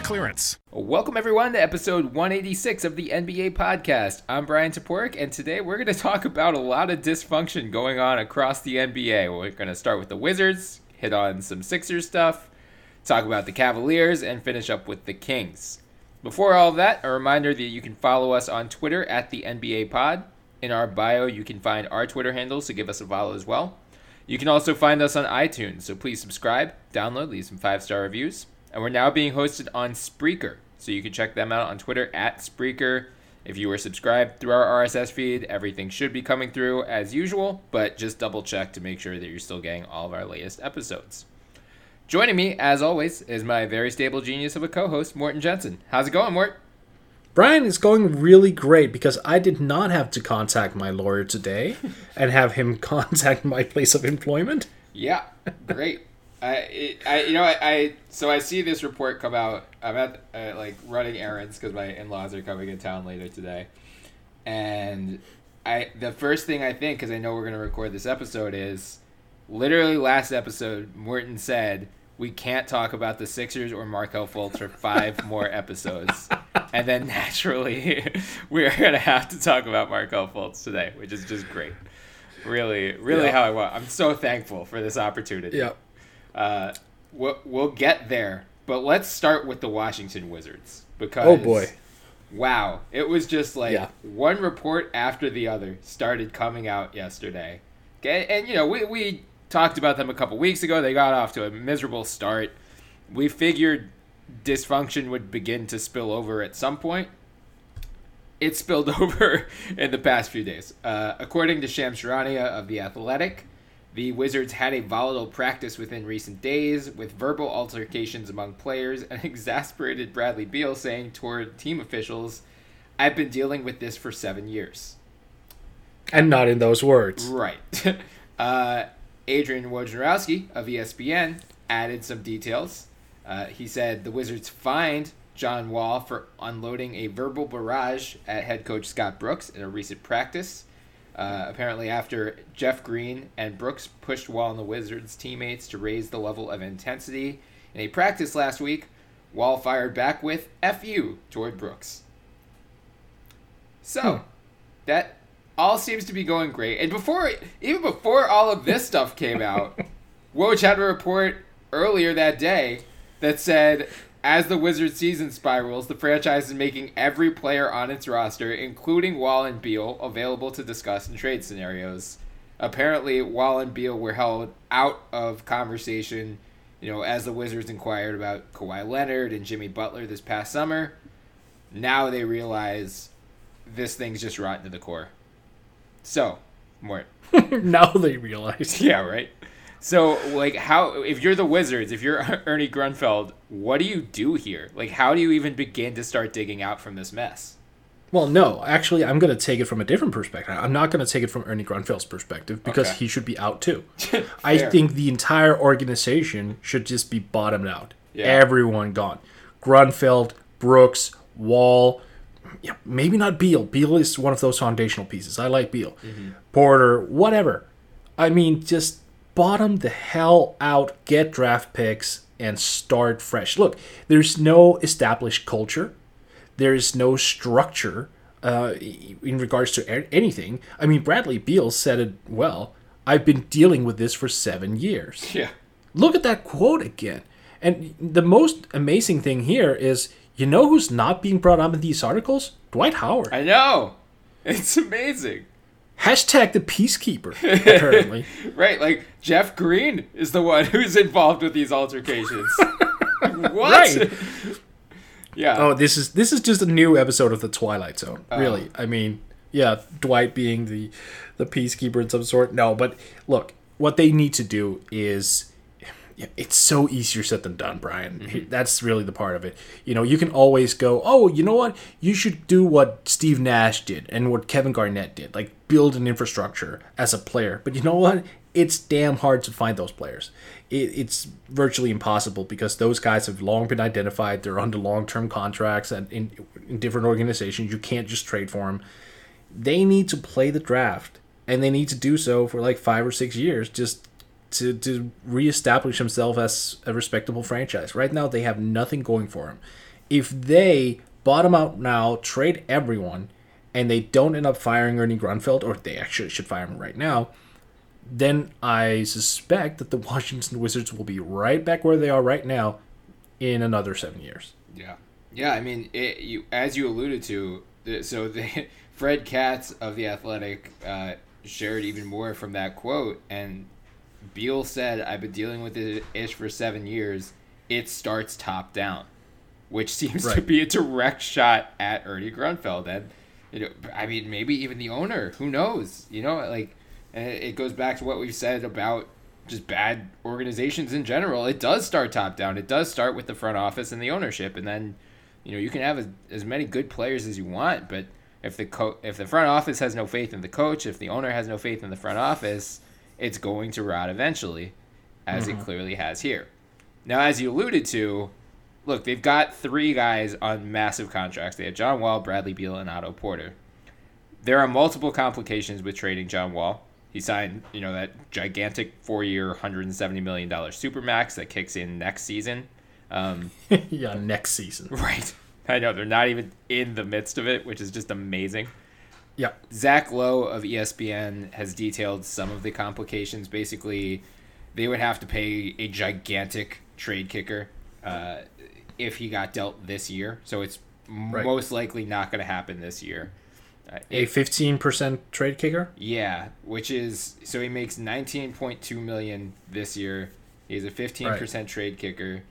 clearance. Welcome, everyone, to episode 186 of the NBA podcast. I'm Bryan Toporek, and today we're going to talk about a lot of dysfunction going on across the NBA. We're going to start with the Wizards, hit on some Sixers stuff, talk about the Cavaliers, and finish up with the Kings. Before all that, a reminder that you can follow us on Twitter at the NBA Pod. In our bio, you can find our Twitter handles, so give us a follow as well. You can also find us on iTunes, so please subscribe, download, leave some five star reviews. And we're now being hosted on Spreaker. So you can check them out on Twitter at Spreaker. If you were subscribed through our RSS feed, everything should be coming through as usual, but just double check to make sure that you're still getting all of our latest episodes. Joining me, as always, is my very stable genius of a co host, Morten Jensen. How's it going, Mort? Bryan is going really great because I did not have to contact my lawyer today and have him contact my place of employment. Yeah, great. I, it, I, you know, I, I, so I see this report come out. I'm at uh, like running errands because my in-laws are coming in town later today, and I, the first thing I think, because I know we're gonna record this episode, is literally last episode. Morten said we can't talk about the Sixers or Markelle Fultz for five more episodes, and then naturally we're gonna have to talk about Markelle Fultz today, which is just great. Really, really, Yeah. how I want. I'm so thankful for this opportunity. Yeah. Uh, we'll, we'll get there, but let's start with the Washington Wizards because Oh, boy. wow, it was just like Yeah. one report after the other started coming out yesterday. Okay, and you know we we talked about them a couple weeks ago. They got off to a miserable start. We figured dysfunction would begin to spill over at some point. It spilled over in the past few days. Uh, according to Shams Charania of The Athletic, the Wizards had a volatile practice within recent days, with verbal altercations among players and exasperated Bradley Beal saying toward team officials, I've been dealing with this for seven years. And not in those words. Right. uh, Adrian Wojnarowski of ESPN added some details. Uh, he said the Wizards fined John Wall for unloading a verbal barrage at head coach Scott Brooks in a recent practice. Uh, apparently, after Jeff Green and Brooks pushed Wall and the Wizards' teammates to raise the level of intensity in a practice last week, Wall fired back with "F you" toward Brooks. So, that all seems to be going great. And before, even before all of this stuff came out, Woj had a report earlier that day that said, as the Wizards season spirals, the franchise is making every player on its roster, including Wall and Beal, available to discuss in trade scenarios. Apparently, Wall and Beal were held out of conversation, you know, as the Wizards inquired about Kawhi Leonard and Jimmy Butler this past summer. Now they realize this thing's just rotten to the core. So, Mort. now they realize. Yeah, right. So, like, how if you're the Wizards, if you're Ernie Grunfeld, what do you do here? Like, how do you even begin to start digging out from this mess? Well, no, actually, I'm going to take it from a different perspective. I'm not going to take it from Ernie Grunfeld's perspective because Okay. he should be out too. I think the entire organization should just be bottomed out. Yeah. Everyone gone. Grunfeld, Brooks, Wall, yeah, maybe not Beal. Beal is one of those foundational pieces. I like Beal. Mm-hmm. Porter, whatever. I mean, just bottom the hell out, get draft picks, and start fresh. Look, there's no established culture there is no structure uh, in regards to anything. I mean, Bradley Beal said it well. I've been dealing with this for seven years. Yeah. Look at that quote again. And the most amazing thing here is You know who's not being brought up in these articles? Dwight Howard. I know. It's amazing. Hashtag the peacekeeper, apparently. Right, like Jeff Green is the one who's involved with these altercations. what? Right. Yeah. Oh, this is this is just a new episode of the Twilight Zone. Oh. Really, I mean, yeah, Dwight being the the peacekeeper in some sort. No, but look, what they need to do is. It's so easier said than done, Bryan. Mm-hmm. That's really the part of it. You know, you can always go, oh, you know what? You should do what Steve Nash did and what Kevin Garnett did, like build an infrastructure as a player. But you know what? It's damn hard to find those players. It, it's virtually impossible because those guys have long been identified. They're under long-term contracts and in, in different organizations. You can't just trade for them. They need to play the draft, and they need to do so for like five or six years, just to to reestablish himself as a respectable franchise. Right now, they have nothing going for him. If they bottom out now, trade everyone, and they don't end up firing Ernie Grunfeld, or they actually should fire him right now, then I suspect that the Washington Wizards will be right back where they are right now in another seven years. Yeah, yeah. I mean, it, you as you alluded to, so the Fred Katz of the Athletic uh, shared even more from that quote, and Beal said, "I've been dealing with this ish for seven years. It starts top down," which seems to be a direct shot at Ernie Grunfeld, and you know, I mean, maybe even the owner. Who knows? You know, like, it it goes back to what we've said about just bad organizations in general. It does start top down. It does start with the front office and the ownership, and then you know you can have as, as many good players as you want, but if the co- if the front office has no faith in the coach, if the owner has no faith in the front office, it's going to rot eventually, as it mm-hmm. clearly has here. Now, as you alluded to, look, they've got three guys on massive contracts. They have John Wall, Bradley Beal, and Otto Porter. There are multiple complications with trading John Wall. He signed, you know, that gigantic four-year, hundred and seventy million dollar supermax that kicks in next season. Um, yeah, next season. right. I know they're not even in the midst of it, which is just amazing. Yeah. Zach Lowe of ESPN has detailed some of the complications. Basically, they would have to pay a gigantic trade kicker uh, if he got dealt this year. So it's Right. most likely not going to happen this year. Uh, A fifteen percent trade kicker. yeah, which is so he makes 19.2 million this year. He's a 15% trade kicker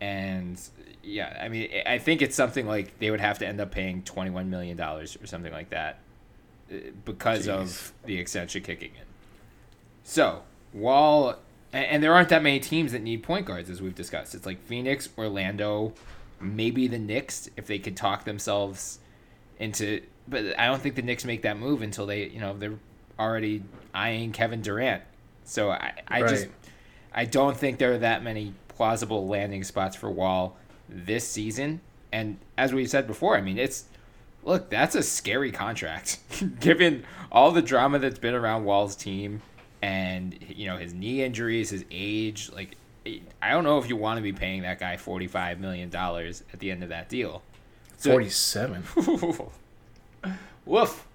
and yeah, I mean I think it's something like they would have to end up paying 21 million dollars or something like that uh, because of the extension kicking in. So, while and, and there aren't that many teams that need point guards as we've discussed. It's like Phoenix, Orlando, maybe the Knicks if they could talk themselves into but I don't think the Knicks make that move until they, you know, they're already eyeing Kevin Durant. So I, I just I don't think there are that many plausible landing spots for Wall this season. And as we said before, I mean, it's look, that's a scary contract given all the drama that's been around Wall's team and you know his knee injuries, his age, like I don't know if you want to be paying that guy 45 million dollars at the end of that deal. So- Forty-seven. Woof.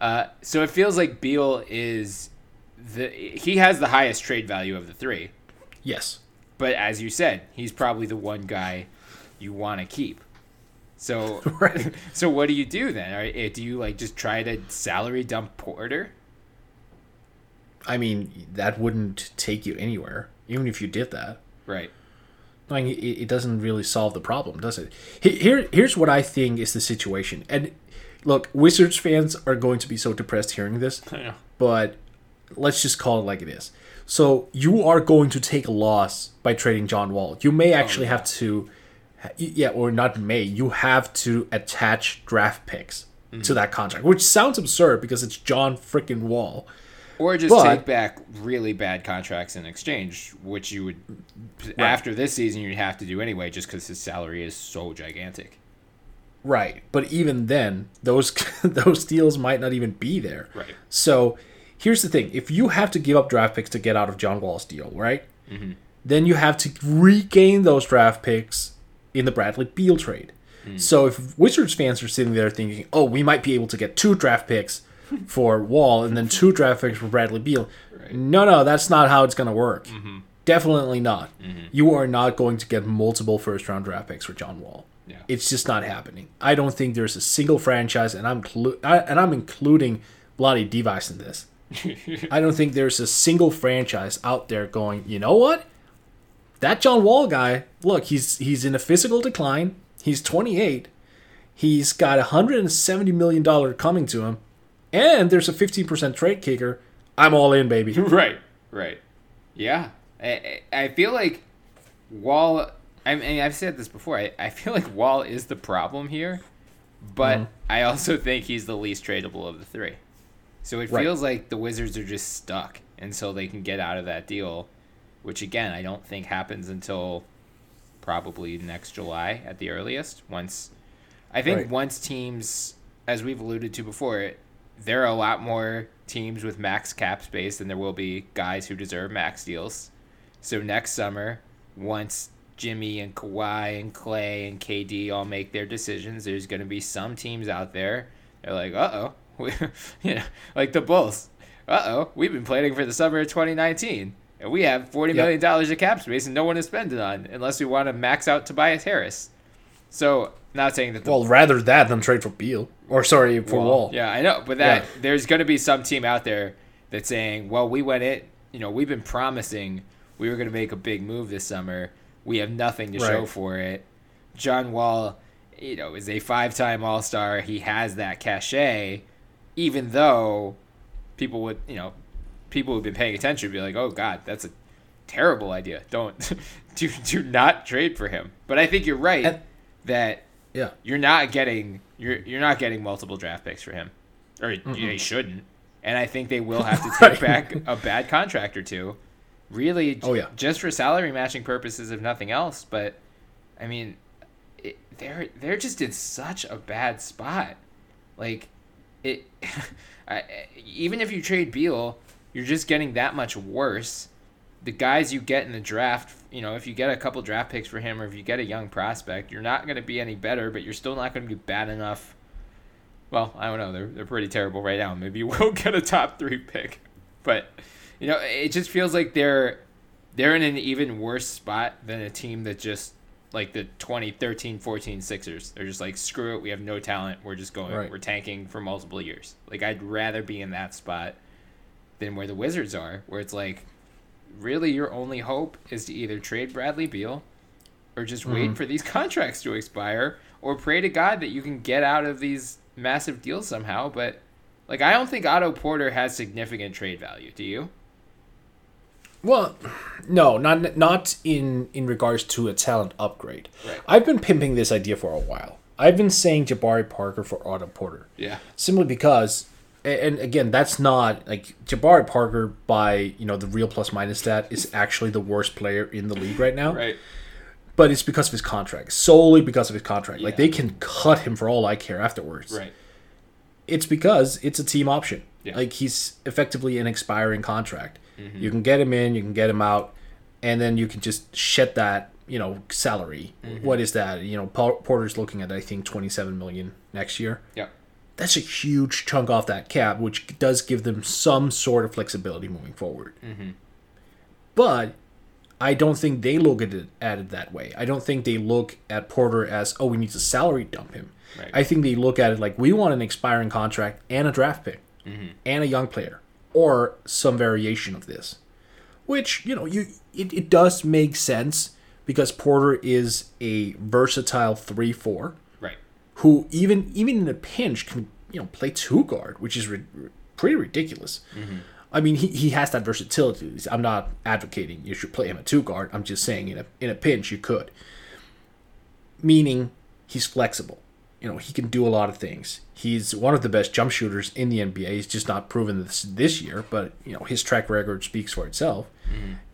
Uh, so it feels like Beal is the he has the highest trade value of the three, yes. but as you said, he's probably the one guy you want to keep. So Right. so what do you do then? Are, eh, do you like just try to salary dump Porter? I mean, that wouldn't take you anywhere, even if you did that. Right. Mean, it, it doesn't really solve the problem, does it? Here, here's what I think is the situation. And look, Wizards fans are going to be so depressed hearing this, know. but let's just call it like it is. So you are going to take a loss by trading John Wall. You may oh, actually have to, yeah, or not may. You have to attach draft picks to mm-hmm. that contract, which sounds absurd because it's John freaking Wall. Or just But- take back really bad contracts in exchange, which you would after this season you'd have to do anyway, just because his salary is so gigantic. Right, but even then, those those deals might not even be there. Right. So, here's the thing: if you have to give up draft picks to get out of John Wall's deal, right? Mm-hmm. Then you have to regain those draft picks in the Bradley Beal trade. Mm. So if Wizards fans are sitting there thinking, "Oh, we might be able to get two draft picks for Wall and then two draft picks for Bradley Beal," no, no, that's not how it's going to work. Mm-hmm. Definitely not. Mm-hmm. You are not going to get multiple first round draft picks for John Wall. Yeah. It's just not happening. I don't think there's a single franchise, and I'm clu- I, and I'm including bloody Divac in this. I don't think there's a single franchise out there going. You know what? That John Wall guy. Look, he's he's in a physical decline. He's 28. He's got a 170 million dollar coming to him, and there's a 15% trade kicker. I'm all in, baby. right, right. Yeah, I, I feel like Wall. I mean, I've said this before. I, I feel like Wall is the problem here, but Mm-hmm. I also think he's the least tradable of the three. So it Right. feels like the Wizards are just stuck until they can get out of that deal, which again I don't think happens until probably next July at the earliest. Once I think Right. once teams, as we've alluded to before, there are a lot more teams with max cap space than there will be guys who deserve max deals. So next summer, once Jimmy and Kawhi and Clay and KD all make their decisions, there's going to be some teams out there. They're like, uh oh, you know, like the Bulls. Uh oh, we've been planning for the summer of 2019, and we have forty Yep. million dollars of cap space, and no one to spend it on unless we want to max out Tobias Harris. So, not saying that the Well, rather that than trade for Beal or sorry for Wall. yeah, I know, but that Yeah. there's going to be some team out there that's saying, "Well, we went it. You know, we've been promising we were going to make a big move this summer. We have nothing to show for it." John Wall, you know, is a five-time All-Star. He has that cachet, even though people would, you know, people who've been paying attention would be like, "Oh God, that's a terrible idea. Don't do do not trade for him." But I think you're right And- that Yeah. you're not getting you're you're not getting multiple draft picks for him, or they shouldn't. And I think they will have to take back a bad contract or two, really. Oh, yeah. just for salary matching purposes, if nothing else. But I mean, it, they're they're just in such a bad spot. Like it, I, even if you trade Beal, you're just getting that much worse. The guys you get in the draft, you know, if you get a couple draft picks for him or if you get a young prospect, you're not going to be any better, but you're still not going to be bad enough. Well, I don't know. They're, they're pretty terrible right now. Maybe you will get a top three pick. But, you know, it just feels like they're they're in an even worse spot than a team that just like the 2013 14 Sixers. They're just like, screw it, we have no talent. We're just going, Right. we're tanking for multiple years. Like, I'd rather be in that spot than where the Wizards are, where it's like, really, your only hope is to either trade Bradley Beal or just wait mm-hmm. for these contracts to expire or pray to God that you can get out of these massive deals somehow. But, like, I don't think Otto Porter has significant trade value. Do you? Well, no, not not in in regards to a talent upgrade. Right. I've been pimping this idea for a while. I've been saying Jabari Parker for Otto Porter. Yeah. Simply because and again, that's not like Jabari Parker by, you know, the real plus minus stat is actually the worst player in the league right now. Right. But it's because of his contract. Solely because of his contract. Like they can cut him for all I care afterwards. Right. It's because it's a team option. Yeah. Like he's effectively an expiring contract. Mm-hmm. You can get him in, you can get him out, and then you can just shed that, you know, salary. Mm-hmm. What is that? You know, Por- Porter's looking at I think 27 million next year. Yep. That's a huge chunk off that cap, which does give them some sort of flexibility moving forward. Mm-hmm. But I don't think they look at it, at it that way. I don't think they look at Porter as, oh, we need to salary dump him. Right. I think they look at it like we want an expiring contract and a draft pick and a young player or some variation of this. Which, you know, you it, it does make sense because Porter is a versatile 3 4 Right. Who even even in a pinch can you know play two guard, which is ri- pretty ridiculous. Mm-hmm. I mean, he, he has that versatility. I'm not advocating you should play him at two guard. I'm just saying in a in a pinch you could. Meaning he's flexible. You know, he can do a lot of things. He's one of the best jump shooters in the NBA. He's just not proven this this year, but you know his track record speaks for itself.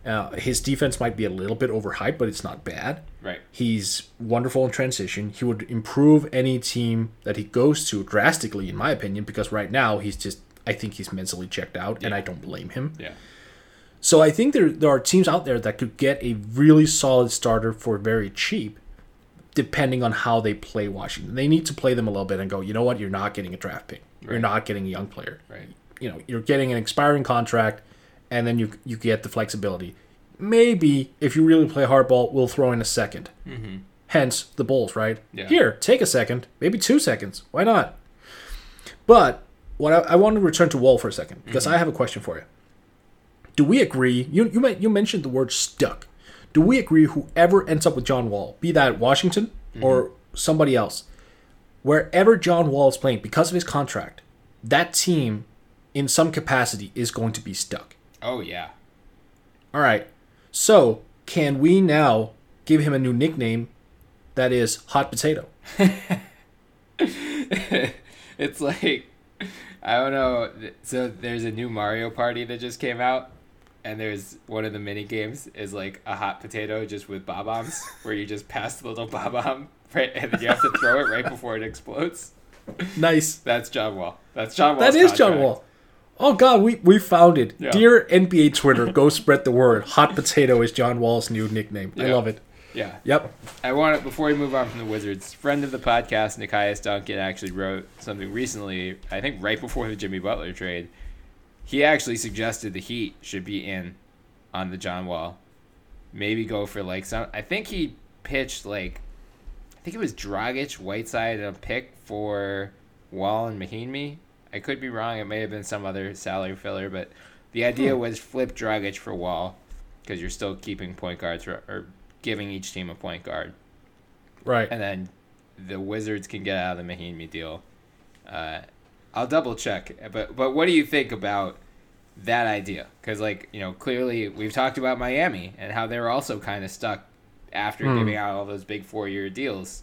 Uh, his defense might be a little bit overhyped, but it's not bad. Right. He's wonderful in transition. He would improve any team that he goes to drastically, in my opinion, because right now he's just, I think he's mentally checked out, and I don't blame him. Yeah. So I think there, there are teams out there that could get a really solid starter for very cheap, depending on how they play Washington. They need to play them a little bit and go, you know what, you're not getting a draft pick. You're Right. not getting a young player. Right. You know, you're getting an expiring contract, and then you you get the flexibility. Maybe if you really play hardball, we'll throw in a 2nd mm-hmm. Hence the Bulls, right? Yeah. Here, take a second, maybe two seconds. Why not? But what I, I want to return to Wall for a second because mm-hmm. I have a question for you. Do we agree? You you you mentioned the word stuck. Do we agree? Whoever ends up with John Wall, be that Washington mm-hmm. or somebody else, wherever John Wall is playing, because of his contract, that team, in some capacity, is going to be stuck. Oh yeah. All right. So can we now give him a new nickname that is Hot Potato? it's like I don't know. So there's a new Mario Party that just came out, and there's one of the mini games is like a hot potato just with bob bombs, where you just pass the little bob bomb right, and then you have to throw it right before it explodes. Nice. That's John Wall. That's John Wall. That is John Wall. Oh God, we we found it. Yeah. Dear NBA Twitter, go spread the word. Hot Potato is John Wall's new nickname. I love it. Yeah. Yep. I want to, before we move on from the Wizards, friend of the podcast, Nikias Duncan, actually wrote something recently, I think right before the Jimmy Butler trade. He actually suggested the Heat should be in on the John Wall. Maybe go for like some. I think he pitched like, I think it was Dragic, Whiteside, and a pick for Wall and Mahinmi. I could be wrong. It may have been some other salary filler, but the idea was flip Dragic for Wall because you're still keeping point guards or, or giving each team a point guard Right. and then the Wizards can get out of the Mahinmi deal. Uh, I'll double check, but but what do you think about that idea? Because like you know, clearly we've talked about Miami and how they were also kind of stuck after hmm. giving out all those big four year deals.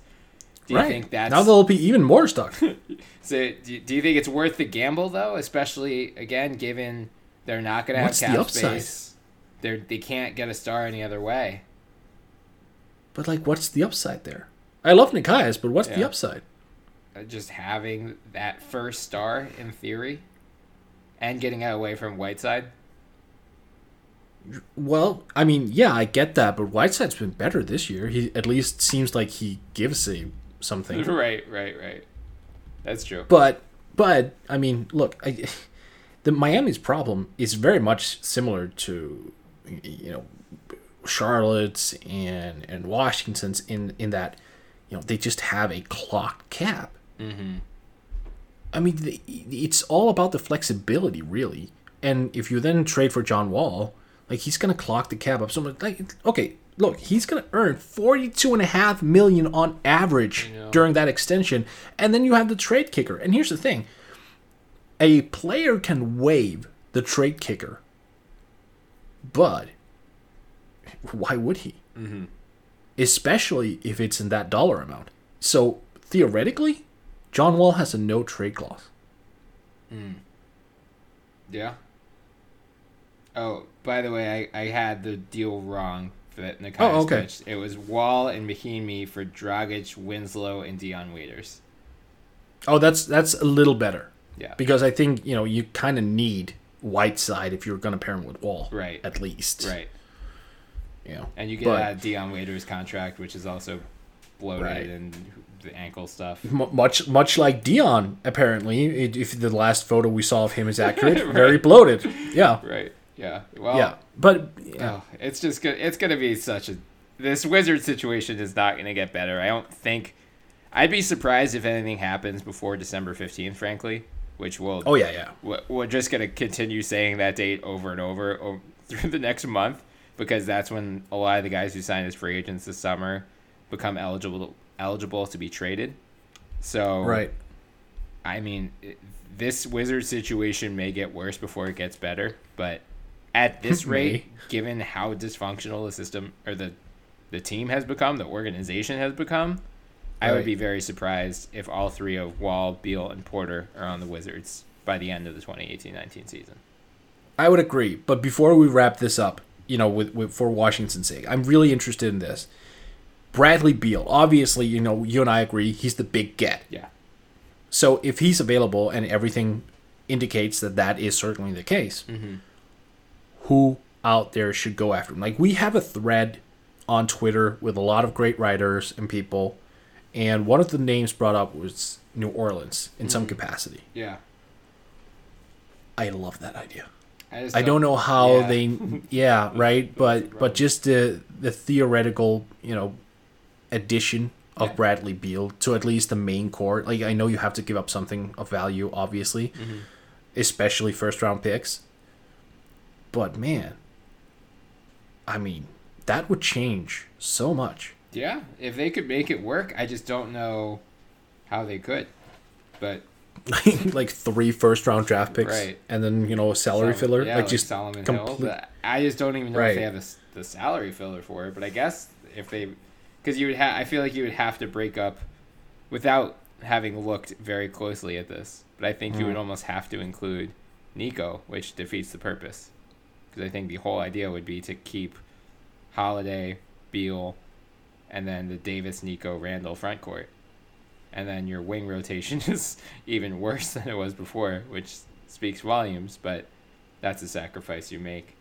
Do you right. think that's now they'll be even more stuck. so? Do, do you think it's worth the gamble though, especially again given they're not going to have the cap upside? space? They they can't get a star any other way. but like, what's the upside there? I love Nekias, but what's the upside? Uh, just having that first star in theory and getting away from Whiteside. Well, I mean, yeah, I get that, but Whiteside's been better this year. He at least seems like he gives a something. right, right, right. That's true. But but I mean, look, I, the Miami's problem is very much similar to you know Charlotte's and and Washington's in in that you know they just have a clocked cap. Mm-hmm. I mean, the, it's all about the flexibility, really. And if you then trade for John Wall, like he's gonna clock the cap up so much. Like, okay, look, he's gonna earn forty-two and a half million on average during that extension, and then you have the trade kicker. And here's the thing: a player can waive the trade kicker, but why would he? Mm-hmm. Especially if it's in that dollar amount. So theoretically, John Wall has a no trade clause. Hmm. Yeah. Oh, by the way, I, I had the deal wrong that Nekias Oh, okay. pitched. It was Wall and Mahinmi for Dragic, Winslow, and Dion Waiters. Oh, that's that's a little better Yeah. because I think you know you kind of need Whiteside if you're going to pair him with Wall, Right. At least, Right. Know, And you get But- uh, Dion Waiters' contract, which is also bloated Right. and the ankle stuff. M- much much like Dion, apparently, if the last photo we saw of him is accurate, very bloated. Yeah, Right. Yeah. Well, yeah, but yeah. Oh, it's just gonna it's gonna be such a this wizard situation is not gonna get better. I don't think I'd be surprised if anything happens before December fifteenth, frankly. Which will oh yeah, yeah. we- we're just gonna continue saying that date over and over o- oh, through the next month because that's when a lot of the guys who signed as free agents this summer become eligible eligible to be traded. So Right. I mean, this wizard situation may get worse before it gets better, but at this rate, given how dysfunctional the system or the the team has become, the organization has become, I would be very surprised if all three of Wall, Beal, and Porter are on the Wizards by the end of the 2018-19 season. I would agree. But before we wrap this up, you know, with, with for Washington's sake, I'm really interested in this. Bradley Beal, obviously, you know, you and I agree he's the big get. Yeah. So if he's available and everything indicates that that is certainly the case, mm-hmm. who out there should go after him? Like we have a thread on Twitter with a lot of great writers and people, and one of the names brought up was New Orleans in some mm-hmm. capacity. Yeah. I love that idea. I, I don't know how yeah. they, yeah, right, but but just the the theoretical, you know, addition of Yeah. Bradley Beal to at least the main core. Like I know you have to give up something of value, obviously, Mm-hmm. especially first round picks. But man, I mean, that would change so much. Yeah, if they could make it work, I just don't know how they could. But like three first round draft picks, Right. and then you know a salary Solomon- filler, yeah, like just Solomon Hill. complete- I just don't even know if they have the, the salary filler for it. But I guess if they, because you would have, I feel like you would have to break up, without having looked very closely at this. But I think you Mm. would almost have to include Nico, which defeats the purpose. Because I think the whole idea would be to keep Holiday, Beal, and then the Davis, Nico, Randall front court. And then your wing rotation is even worse than it was before, which speaks volumes, but that's a sacrifice you make.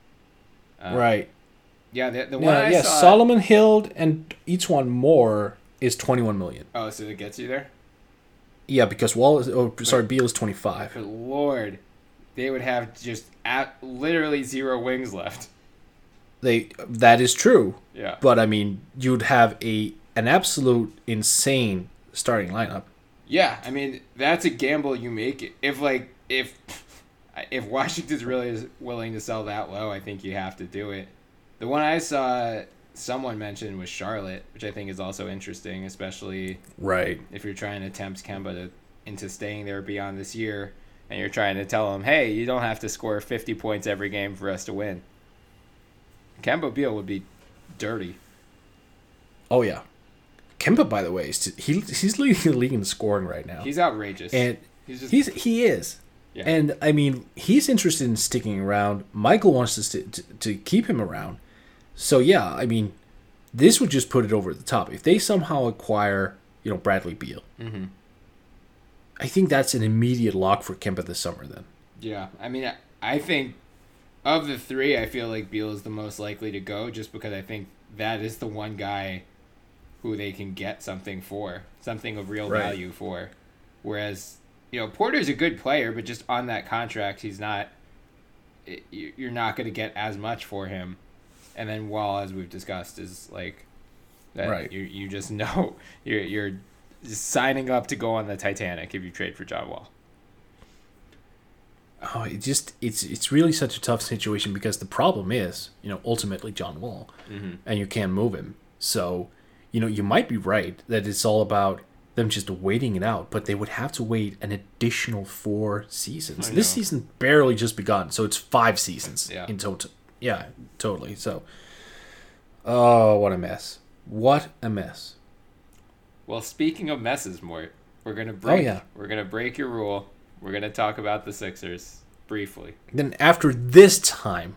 Um, right. Yeah, the, the one Yeah, I yeah. saw. Solomon Hill and E'Twaun Moore is twenty one million. Oh, so it gets you there? Yeah, because Wall is oh sorry, Beal is twenty five. Good lord. They would have just at literally zero wings left. They that is true, Yeah. but I mean you'd have a an absolute insane starting lineup. Yeah, I mean that's a gamble you make. If like if if Washington's really is willing to sell that low, I think you have to do it. The one I saw someone mentioned was Charlotte, which I think is also interesting, especially Right. if you're trying to tempt Kemba to, into staying there beyond this year, and you're trying to tell him, hey, you don't have to score 50 points every game for us to win. Kemba Beal would be dirty. Oh yeah. Kemba, by the way, is he he's leading the league in scoring right now. He's outrageous. and he's just he's he is. Yeah. And I mean, he's interested in sticking around. Michael wants to, st- to to keep him around. So yeah, I mean, this would just put it over the top. If they somehow acquire, you know, Bradley Beal, Mhm. I think that's an immediate lock for Kemba this summer. Then Yeah, I mean, I- I think of the three, I feel like Beal is the most likely to go, just because I think that is the one guy who they can get something for, something of real Right. value for. Whereas, you know, Porter's a good player, but just on that contract, he's not. You're not going to get as much for him, and then Wall, as we've discussed, is like that. Right. You you just know you're you're signing up to go on the Titanic if you trade for John Wall. oh, it just it's it's really such a tough situation because the problem is, you know, ultimately John Wall, mm-hmm. and you can't move him. So, you know, you might be right that it's all about them just waiting it out, but they would have to wait an additional four seasons. This season barely just begun, so it's five seasons Yeah. in total. Yeah, totally. So, oh, what a mess! What a mess! Well, speaking of messes, Mort, we're gonna oh, break. Oh, yeah. We're gonna break your rule. We're gonna talk about the Sixers briefly. Then after this time,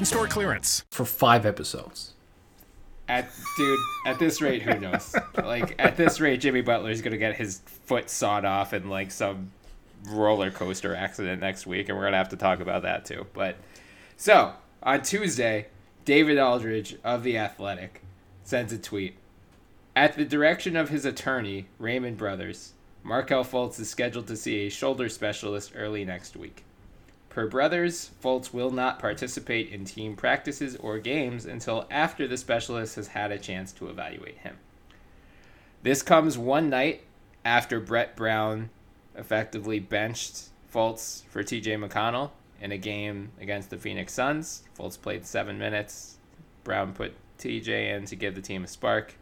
in store clearance. for five episodes. At dude, at this rate, who knows? like at this rate, Jimmy Butler's gonna get his foot sawed off in like some roller coaster accident next week, and we're gonna have to talk about that too. But so on Tuesday, David Aldridge of the Athletic sends a tweet. At the direction of his attorney, Raymond Brothers, Markelle Fultz is scheduled to see a shoulder specialist early next week. Per Brothers, Fultz will not participate in team practices or games until after the specialist has had a chance to evaluate him. This comes one night after Brett Brown effectively benched Fultz for TJ McConnell in a game against the Phoenix Suns. Fultz played seven minutes. Brown put TJ in to give the team a spark.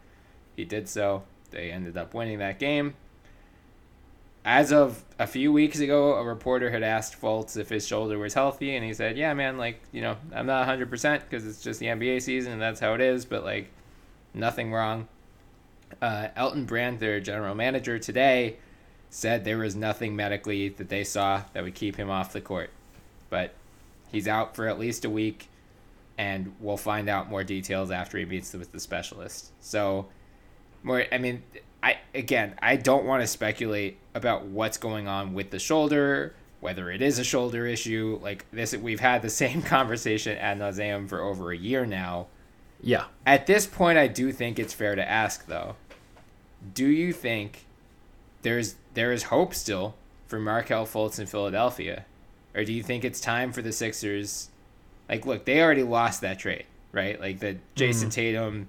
He did so. They ended up winning that game. As of a few weeks ago, a reporter had asked Fultz if his shoulder was healthy, and he said, "Yeah, man, like you know, I'm not 100 percent because it's just the NBA season and that's how it is, but like, nothing wrong." Uh, Elton Brand, their general manager today, said there was nothing medically that they saw that would keep him off the court, but he's out for at least a week, and we'll find out more details after he meets with the specialist. So more. I mean, I again, I don't want to speculate about what's going on with the shoulder, whether it is a shoulder issue. Like this, we've had the same conversation ad nauseum for over a year now. Yeah. At this point, I do think it's fair to ask, though. Do you think there's there is hope still for Markelle Fultz in Philadelphia, or do you think it's time for the Sixers? Like, look, they already lost that trade, right? Like the Jason Mm-hmm. Tatum,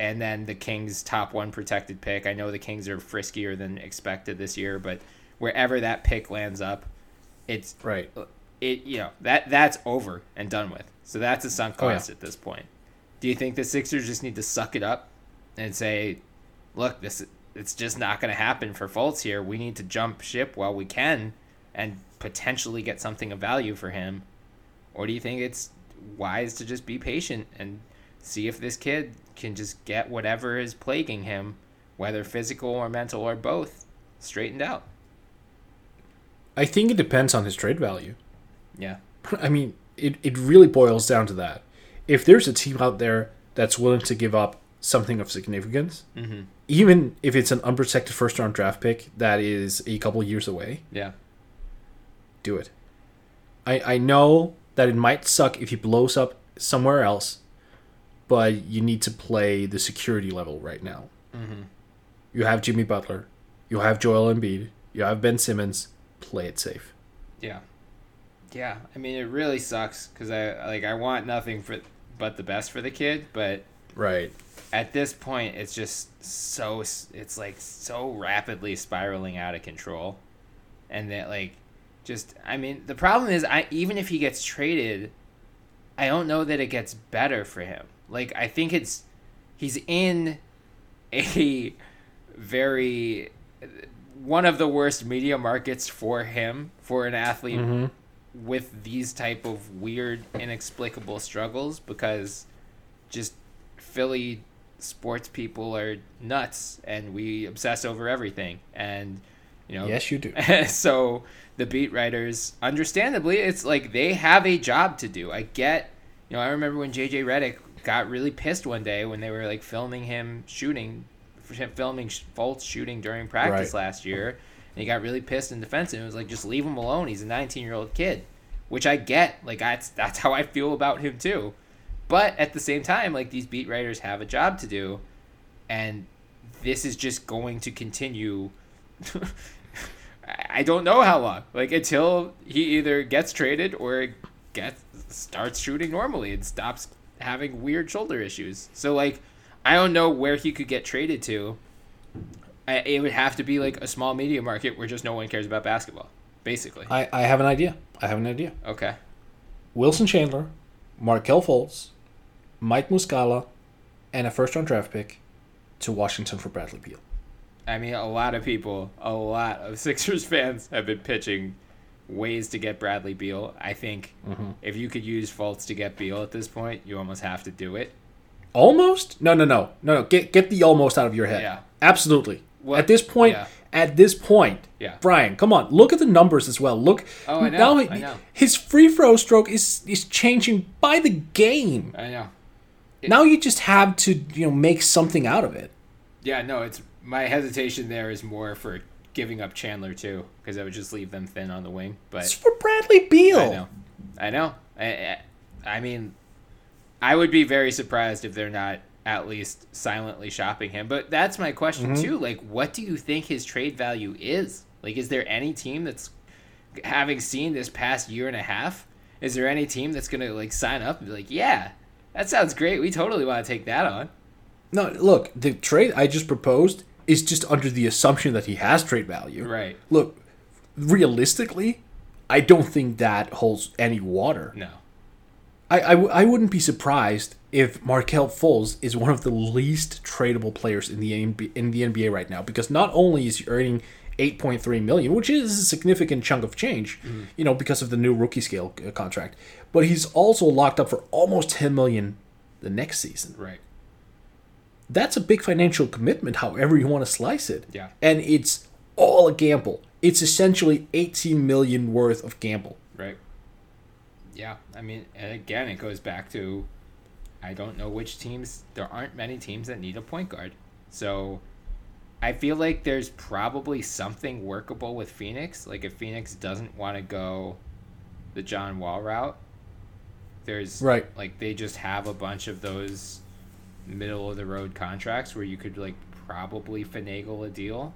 and then the Kings' top one protected pick. I know the Kings are friskier than expected this year, but wherever that pick lands up, it's Right. it you know that that's over and done with. So that's a sunk Oh, yeah. cost at this point. Do you think the Sixers just need to suck it up and say, "Look, this it's just not going to happen for Fultz here. We need to jump ship while we can and potentially get something of value for him." Or do you think it's wise to just be patient and see if this kid can just get whatever is plaguing him, whether physical or mental or both, straightened out? I think it depends on his trade value. Yeah. I mean, it, it really boils down to that. If there's a team out there that's willing to give up something of significance, mm-hmm. even if it's an unprotected first round draft pick that is a couple years away, Yeah. do it. I, I know that it might suck if he blows up somewhere else, but you need to play the security level right now. Mm-hmm. You have Jimmy Butler, you have Joel Embiid, you have Ben Simmons. Play it safe. Yeah. Yeah. I mean, it really sucks because I like I want nothing for but the best for the kid, but Right. at this point, it's just so it's like so rapidly spiraling out of control, and that like just I mean the problem is I even if he gets traded, I don't know that it gets better for him. Like I think it's he's in a very one of the worst media markets for him for an athlete mm-hmm. with these type of weird inexplicable struggles because just Philly sports people are nuts and we obsess over everything and you know Yes, you do. so the beat writers understandably it's like they have a job to do i get you know i remember when jj Redick got really pissed one day when they were like filming him shooting filming Fultz shooting during practice Right. last year and he got really pissed and defensive it was like just leave him alone he's a 19 year old kid which i get like that's that's how i feel about him too but at the same time like these beat writers have a job to do and this is just going to continue I don't know how long. Like until he either gets traded or gets starts shooting normally and stops having weird shoulder issues. So like I don't know where he could get traded to. I, it would have to be like a small media market where just no one cares about basketball, basically. I, I have an idea. I have an idea. Okay. Wilson Chandler, Markelle Fultz, Mike Muscala, and a first round draft pick to Washington for Bradley Beal. I mean, a lot of people, a lot of Sixers fans have been pitching ways to get Bradley Beal. I think mm-hmm. if you could use Fultz to get Beal at this point, you almost have to do it. Almost? No, no, no, no, no. Get get the almost out of your head. Yeah. Absolutely. What- At this point, yeah. at this point, Yeah. Bryan, come on, look at the numbers as well. Look. Oh, I know, now I know. His free throw stroke is is changing by the game. I know. now you just have to you know make something out of it. Yeah, no, it's my hesitation there is more for giving up Chandler too, because I would just leave them thin on the wing. It's But for Bradley Beal. I know, I know. I, I, I mean, I would be very surprised if they're not at least silently shopping him. But that's my question mm-hmm. too. Like, what do you think his trade value is? Like, is there any team that's having seen this past year and a half? Is there any team that's gonna like sign up and be like, yeah, that sounds great. We totally want to take that on. No, look, the trade I just proposed is just under the assumption that he has trade value. Right. Look, realistically, I don't think that holds any water. No. I, I, w- I wouldn't be surprised if Markelle Fultz is one of the least tradable players in the NBA, in the NBA right now because not only is he earning 8.3 million, which is a significant chunk of change, you know, because of the new rookie scale uh, contract, but he's also locked up for almost 10 million the next season. Right. That's a big financial commitment, however you want to slice it. Yeah. And it's all a gamble. It's essentially 18 million worth of gamble. Right. Yeah, I mean, and again, it goes back to I don't know which teams. There aren't many teams that need a point guard. So I feel like there's probably something workable with Phoenix. Like if Phoenix doesn't want to go the John Wall route, there's Right. like they just have a bunch of those middle of the road contracts where you could like probably finagle a deal.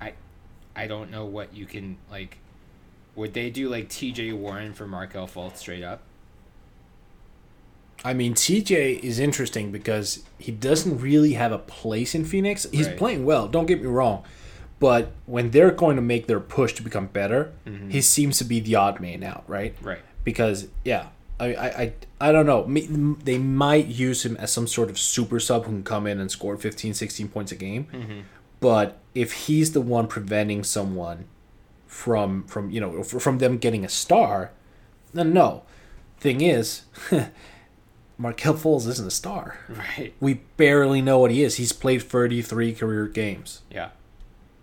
I I don't know what you can like would they do like TJ Warren for Markelle Fultz straight up? I mean, TJ is interesting because he doesn't really have a place in Phoenix. He's Right. playing well, don't get me wrong. But when they're going to make their push to become better, mm-hmm. he seems to be the odd man out, right? Right. Because, yeah, I, I, I, I don't know. They might use him as some sort of super sub who can come in and score 15, 16 points a game. Mm-hmm. But if he's the one preventing someone from, from you know, from them getting a star, then no. Thing is, Markelle Fultz isn't a star. Right. We barely know what he is. He's played 33 career games. Yeah.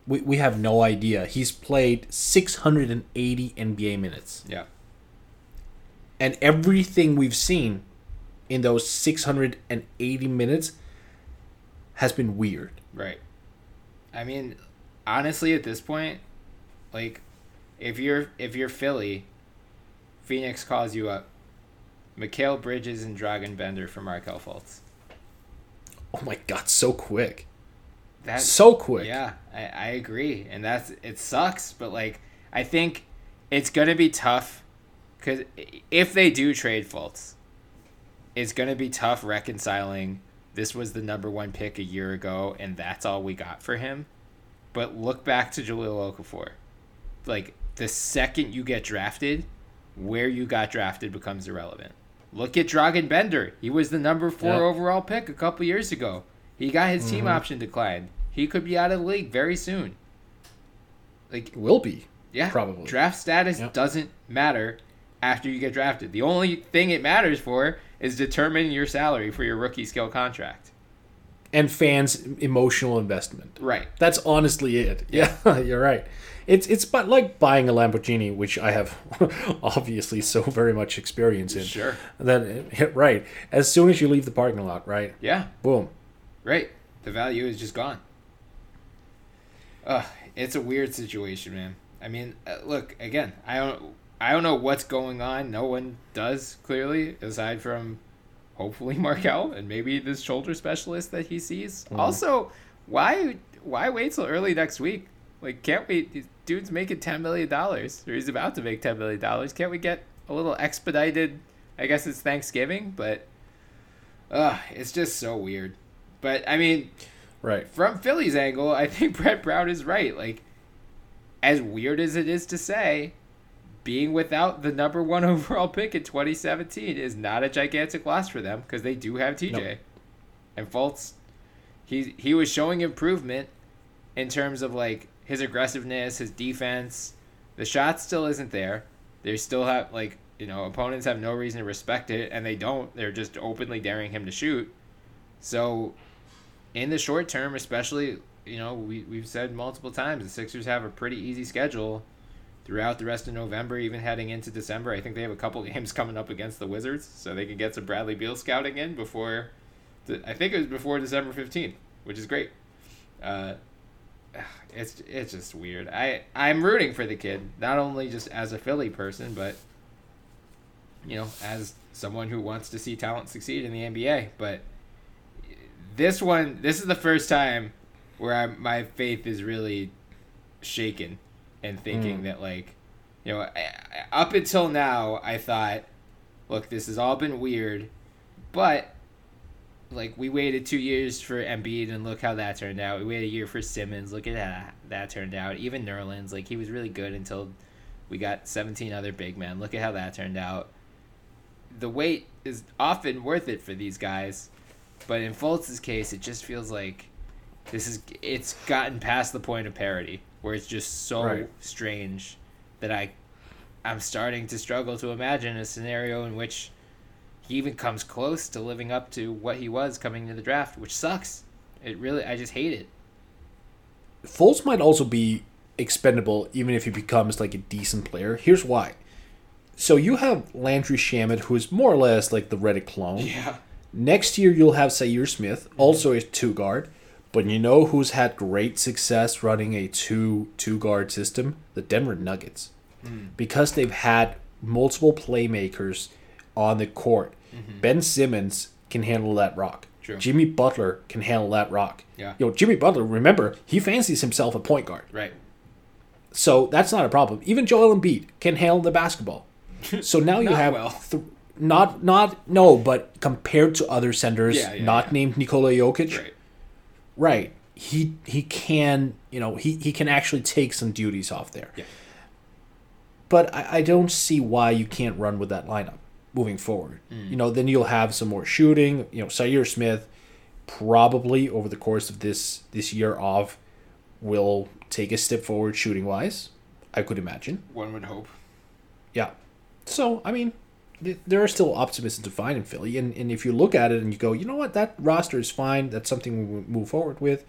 We, we have no idea. He's played 680 NBA minutes. Yeah. And everything we've seen in those 680 minutes has been weird. Right. I mean, honestly, at this point, like, if you're if you're Philly, Phoenix calls you up. Mikal Bridges and Dragan Bender for Markelle Fultz. Oh my god, so quick. That's So quick. Yeah, I, I agree, and that's it sucks, but like I think it's gonna be tough because if they do trade Fultz, it's gonna be tough reconciling. This was the number one pick a year ago, and that's all we got for him. But look back to Jahlil Okafor. Like the second you get drafted, where you got drafted becomes irrelevant. Look at Dragan Bender. He was the number four Yeah. overall pick a couple years ago. He got his team mm-hmm. option declined. He could be out of the league very soon. Like Will be. yeah, Probably. Draft status Yep. doesn't matter after you get drafted. The only thing it matters for is determining your salary for your rookie scale contract. And fans' emotional investment. Right. That's honestly it. Yeah, you're right. It's it's but like buying a Lamborghini, which I have obviously so very much experience in. Sure. That right. As soon as you leave the parking lot, right? Yeah. Boom. Right. The value is just gone. Ugh, it's a weird situation, man. I mean, uh, look again. I don't. I don't know what's going on. No one does clearly, aside from hopefully Markelle and maybe this shoulder specialist that he sees. Also, why why wait till early next week? Like, can't we? Dude's making ten million dollars, or he's about to make ten million dollars. Can't we get a little expedited? I guess it's Thanksgiving, but uh, it's just so weird. But I mean, Right. from Philly's angle, I think Brett Brown is right. Like, as weird as it is to say, being without the number one overall pick in 2017 is not a gigantic loss for them because they do have TJ. Nope. And Fultz, he he was showing improvement in terms of like his aggressiveness, his defense. The shot still isn't there. They still have like you know opponents have no reason to respect it, and they don't. They're just openly daring him to shoot. So in the short term, especially, you know, we, we've said multiple times the Sixers have a pretty easy schedule throughout the rest of November, even heading into December. I think they have a couple games coming up against the Wizards, so they can get some Bradley Beal scouting in before, the, I think it was before December 15th, which is great. Uh, it's it's just weird. I I'm rooting for the kid, not only just as a Philly person, but you know, as someone who wants to see talent succeed in the NBA. But this one, this is the first time where I, my faith is really shaken and thinking mm. that like, you know, I- up until now I thought, look, this has all been weird, but like we waited two years for Embiid and look how that turned out. We waited a year for Simmons. Look at how that turned out. Even Nerlens, like he was really good until we got 17 other big men. Look at how that turned out. The wait is often worth it for these guys, but in Fultz's case, it just feels like this is it's gotten past the point of parody where it's just so Right. strange that I I'm starting to struggle to imagine a scenario in which he even comes close to living up to what he was coming into the draft, which sucks. It really I just hate it. Fultz might also be expendable even if he becomes like a decent player. Here's why. So you have Landry Shamet, who is more or less like the Redick clone. Yeah. Next year you'll have Zhaire Smith, mm-hmm. also a two guard. But you know who's had great success running a two two guard system? The Denver Nuggets. Hmm. Because they've had multiple playmakers on the court. Mm-hmm. Ben Simmons can handle that rock. True. Jimmy Butler can handle that rock. Yeah. Know, Jimmy Butler, remember, he fancies himself a point guard. Right. So that's not a problem. Even Joel Embiid can handle the basketball. So now you have well. th- not not no, but compared to other centers, Yeah, yeah, not yeah. named Nikola Jokic, Right. Right? He he can you know he he can actually take some duties off there. Yeah. But I, I don't see why you can't run with that lineup moving forward. Mm. You know, then you'll have some more shooting. You know, Zhaire Smith probably over the course of this this year off will take a step forward shooting wise. I could imagine. One would hope. Yeah. So, I mean, there are still optimisms to find in Philly. And, and if you look at it and you go, you know what, that roster is fine. That's something we move forward with.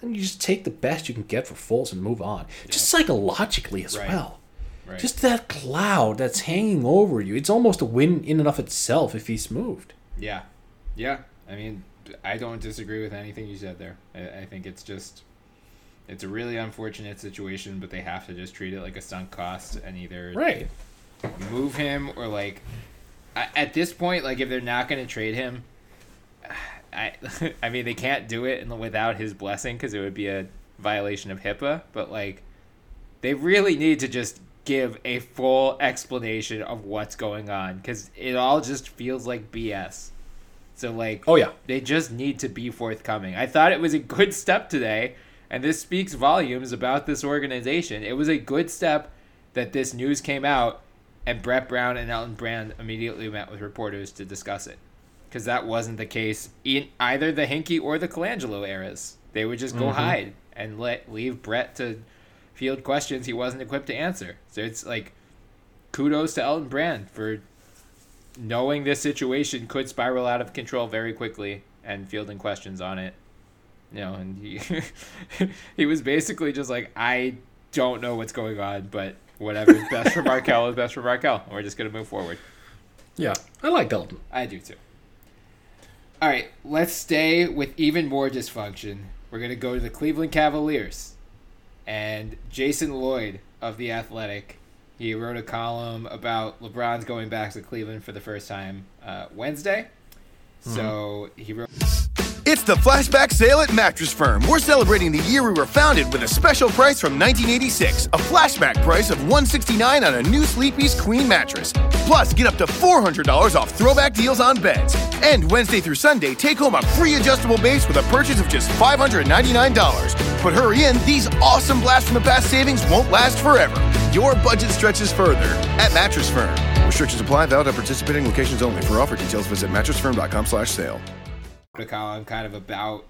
Then you just take the best you can get for Fultz and move on. Just psychologically as Right. well. Right. Just that cloud that's hanging over you. It's almost a win in and of itself if he's moved. Yeah, yeah. I mean, I don't disagree with anything you said there. I, I think it's just, it's a really unfortunate situation, but they have to just treat it like a sunk cost and either Right. Move him or like, at this point, like if they're not going to trade him, I, I mean, they can't do it without his blessing because it would be a violation of HIPAA. But like, they really need to just give a full explanation of what's going on because it all just feels like BS. So like, Oh, yeah. they just need to be forthcoming. I thought it was a good step today, and this speaks volumes about this organization. It was a good step that this news came out, and Brett Brown and Elton Brand immediately met with reporters to discuss it, because that wasn't the case in either the Hinkie or the Colangelo eras. They would just go mm-hmm. hide and let leave Brett to field questions he wasn't equipped to answer. So it's like kudos to Elton Brand for knowing this situation could spiral out of control very quickly and fielding questions on it. You know, and he he was basically just like, I don't know what's going on, but whatever's best for Markelle is best for Markelle. And we're just gonna move forward. Yeah. I like Dalton. I do too. All right, let's stay with even more dysfunction. We're going to go to the Cleveland Cavaliers. And Jason Lloyd of The Athletic, he wrote a column about LeBron's going back to Cleveland for the first time uh, Wednesday. So he wrote. It's the flashback sale at Mattress Firm. We're celebrating the year we were founded with a special price from 1986, a flashback price of 169 on a new Sleepy's Queen mattress. Plus, get up to $400 off throwback deals on beds. And Wednesday through Sunday, take home a free adjustable base with a purchase of just $599. But hurry in, these awesome blast from the past savings won't last forever. Your budget stretches further at Mattress Firm. Restrictions apply, valid at participating locations only. For offer details, visit mattressfirm.com/sale. a column kind of about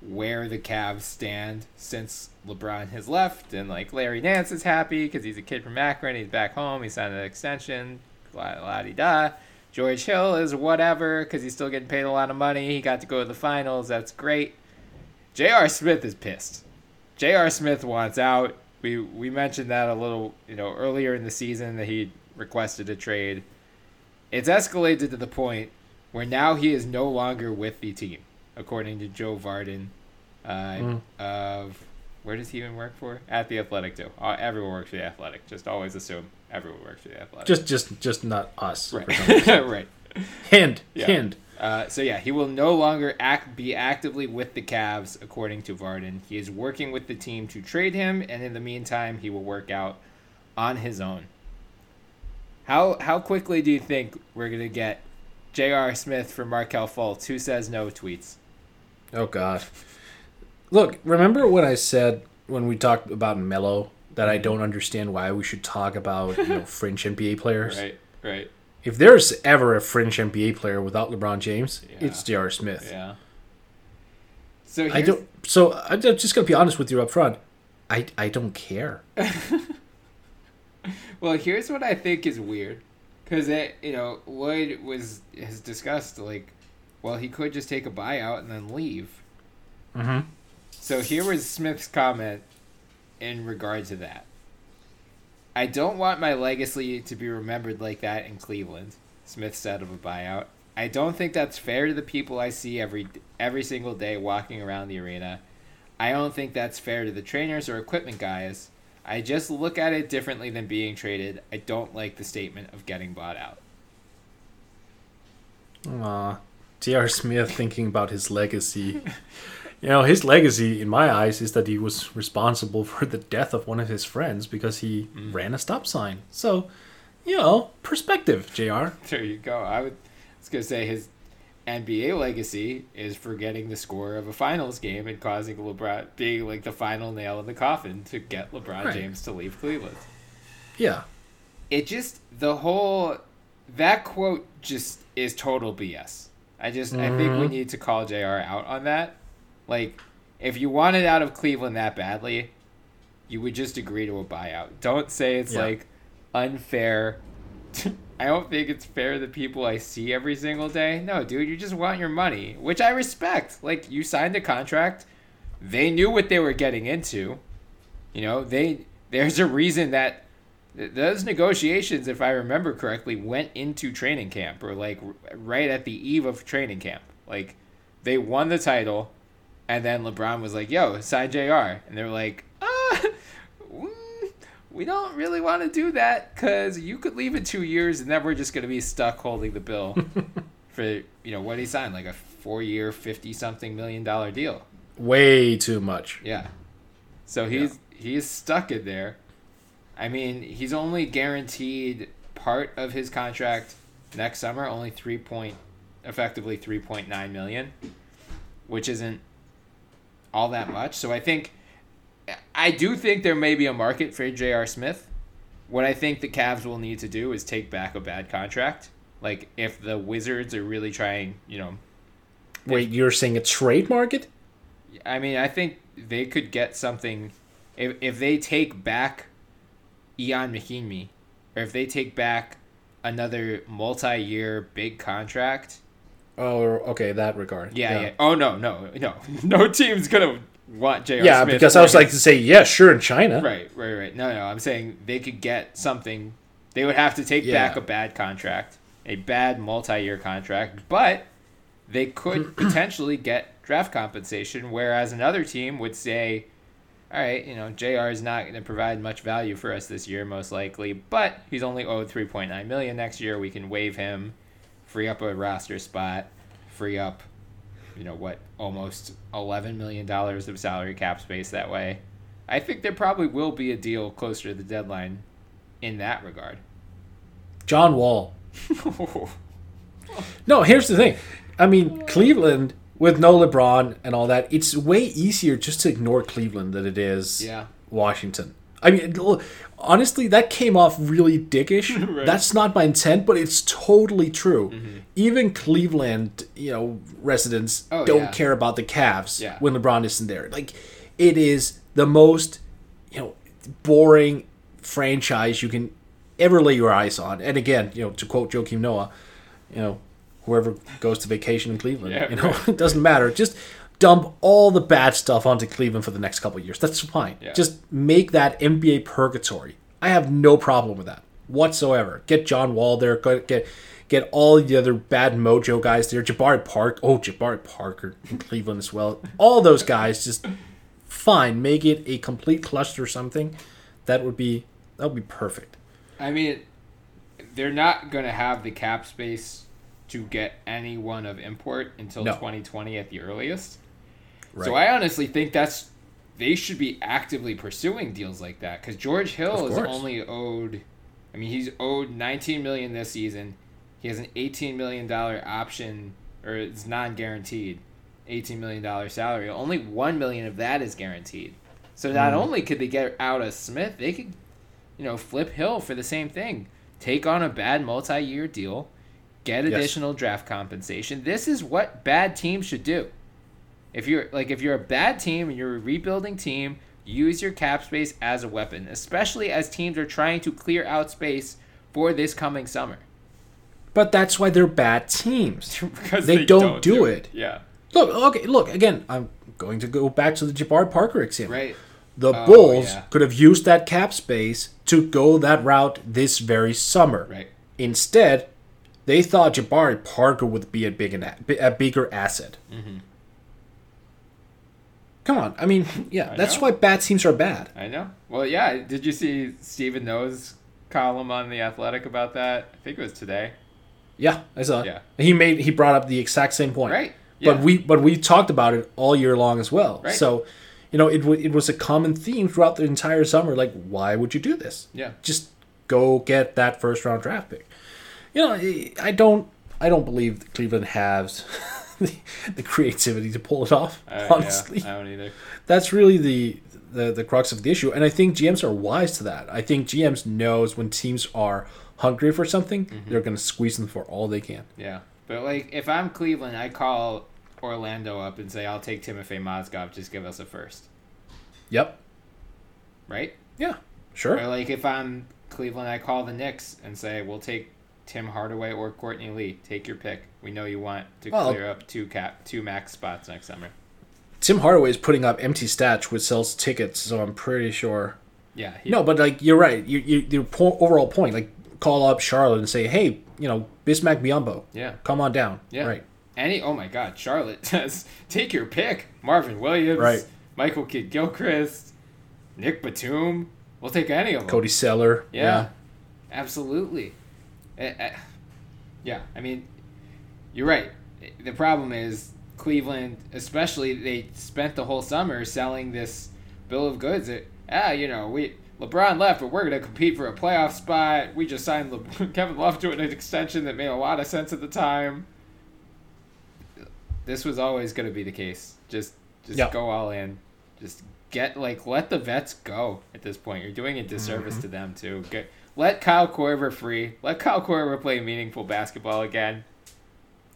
where the Cavs stand since LeBron has left, and like Larry Nance is happy because he's a kid from Akron, he's back home, he signed an extension, la la di da. George Hill is whatever because he's still getting paid a lot of money. He got to go to the finals. That's great. J.R. Smith is pissed. J.R. Smith wants out. We we mentioned that a little, you know, earlier in the season that he requested a trade. It's escalated to the point where now he is no longer with the team, according to Joe Vardon. Uh, Of where does he even work for? At the Athletic too. Uh, everyone works for the Athletic. Just always assume everyone works for the Athletic. Just just just not us. right, right. Hint. Yeah. Hint. Uh, so yeah, he will no longer act be actively with the Cavs, according to Vardon. He is working with the team to trade him, and in the meantime, he will work out on his own. How how quickly do you think we're gonna get J.R. Smith from Markelle Fultz, who says no tweets? Oh God. Look, remember what I said when we talked about Melo that I don't understand why we should talk about you know fringe NBA players. Right, right, If there's ever a fringe NBA player without LeBron James, Yeah. it's J.R. Smith. yeah. So I don't. So I'm just gonna be honest with you up front. I I don't care. Well, here's what I think is weird, because it you know Lloyd was has discussed like, well he could just take a buyout and then leave. Mm-hmm. So here was Smith's comment in regard to that. I don't want my legacy to be remembered like that in Cleveland, Smith said of a buyout. I don't think that's fair to the people I see every every single day walking around the arena. I don't think that's fair to the trainers or equipment guys. I just look at it differently than being traded. I don't like the statement of getting bought out. Aw, J.R. Smith thinking about his legacy. you know, his legacy, in my eyes, is that he was responsible for the death of one of his friends because he mm. ran a stop sign. So, you know, perspective, Jr. There you go. I would I was gonna say his NBA legacy is forgetting the score of a finals game and causing LeBron being like the final nail in the coffin to get LeBron Right. James to leave Cleveland. Yeah. It just the whole that quote just is total BS. I just I think we mm-hmm. need to call JR out on that. Like if you wanted out of Cleveland that badly, you would just agree to a buyout. Don't say it's Yeah. like unfair. I don't think it's fair to the people I see every single day. No, dude, you just want your money, which I respect. Like you signed a contract, they knew what they were getting into. You know, they there's a reason that those negotiations, if I remember correctly, went into training camp or like right at the eve of training camp. Like they won the title, and then LeBron was like, "Yo, sign Jr." And they were like, "Ah, we don't really want to do that because you could leave in two years, and then we're just gonna be stuck holding the bill for you know what he signed, like a four-year, fifty-something million dollar deal." Way too much. Yeah. So he's he's stuck in there. I mean, he's only guaranteed part of his contract next summer, only three point, effectively three point nine million, which isn't all that much. So I think, I do think there may be a market for J.R. Smith. What I think the Cavs will need to do is take back a bad contract. Like if the Wizards are really trying, you know, Wait, you're saying a trade market? I mean, I think they could get something if if they take back Ian Mahinmi, or if they take back another multi-year big contract. Oh, okay, that regard. Yeah, yeah. Oh no, no, no, no team's gonna want J.R. Yeah, Smith because I was like like to say, yeah, sure, in China. Right, right, right. No, no. I'm saying they could get something. They would have to take Yeah. back a bad contract, a bad multi-year contract, but they could potentially get draft compensation. Whereas another team would say, "All right, you know, Jr. is not going to provide much value for us this year, most likely, but he's only owed 3.9 million next year. We can waive him, free up a roster spot, free up." You know what? Almost eleven million dollars of salary cap space that way. I think there probably will be a deal closer to the deadline in that regard. John Wall. No, here's the thing. I mean, Cleveland with no LeBron and all that, it's way easier just to ignore Cleveland than it is Yeah. Washington. I mean, honestly, that came off really dickish. That's not my intent, but it's totally true. Mm-hmm. Even Cleveland, you know, residents Oh, don't yeah. care about the Cavs Yeah. when LeBron isn't there. Like, it is the most, you know, boring franchise you can ever lay your eyes on. And again, you know, to quote Joakim Noah, you know, whoever goes to vacation in Cleveland, Yeah, you know, right. it doesn't matter. Just dump all the bad stuff onto Cleveland for the next couple of years. That's fine. Yeah. Just make that NBA purgatory. I have no problem with that whatsoever. Get John Wall there. Get get all the other bad mojo guys there. Jabari Park. Oh, Jabari Parker in Cleveland as well. All those guys just fine. Make it a complete cluster or something. That would be that would be perfect. I mean, they're not going to have the cap space to get anyone of import until No. 2020 at the earliest. Right. So I honestly think that's they should be actively pursuing deals like that because George Hill is only owed. I mean, he's owed 19 million this season. He has an 18 million dollar option, or it's non-guaranteed, 18 million dollar salary. Only one million of that is guaranteed. So not hmm. only could they get out of Smith, they could, you know, flip Hill for the same thing. Take on a bad multi-year deal, get Yes. additional draft compensation. This is what bad teams should do. If you're like if you're a bad team and you're a rebuilding team, use your cap space as a weapon, especially as teams are trying to clear out space for this coming summer. But that's why they're bad teams. because They don't do it. Yeah. Look, okay, look again. I'm going to go back to the Jabari Parker example. Right. The Oh, Bulls yeah. could have used that cap space to go that route this very summer. Right. Instead, they thought Jabari Parker would be a big a bigger asset. Mm-hmm. Come on. I mean, yeah, I that's know. why bad teams are bad. I know. Well, yeah. Did you see Stephen Noh's column on the Athletic about that? I think it was today. Yeah, I saw. it. Yeah. He made he brought up the exact same point. Right. But we but we talked about it all year long as well. Right. So, you know, it w- it was a common theme throughout the entire summer. Like, why would you do this? Yeah. Just go get that first round draft pick. You know, I- I don't I don't believe Cleveland has the, the creativity to pull it off. Uh, honestly, yeah, I don't either. that's really the, the the crux of the issue and i think gms are wise to that i think gms knows when teams are hungry for something Mm-hmm. they're going to squeeze them for all they can Yeah. But like, if I'm Cleveland, I call Orlando up and say, "I'll take Timofey Mozgov. Just give us a first. yep Right? yeah sure Or like, if I'm Cleveland, I call the Knicks and say, "We'll take Tim Hardaway or Courtney Lee. Take your pick. We know you want to Well- clear up two cap, two max spots next summer." tim hardaway is putting up empty stats which sells tickets so i'm pretty sure Yeah. He, no but like you're right you, you your po- overall point like call up charlotte and say hey you know bismack biyombo Yeah. come on down Yeah. right Any? Oh my God! Charlotte says, "Take your pick." Marvin Williams. Right. Michael Kidd Gilchrist. Nick Batum. We'll take any of them. cody zeller Yeah, absolutely. Eh, eh, yeah, I mean, you're right. The problem is Cleveland, especially, they spent the whole summer selling this bill of goods. That, ah, you know, we LeBron left, but we're going to compete for a playoff spot. We just signed Le- Kevin Love to an extension that made a lot of sense at the time. This was always going to be the case. Just, just Yeah. go all in. Just get like let the vets go at this point. You're doing a disservice Mm-hmm. to them too. Get let Kyle Korver free. Let Kyle Korver play meaningful basketball again.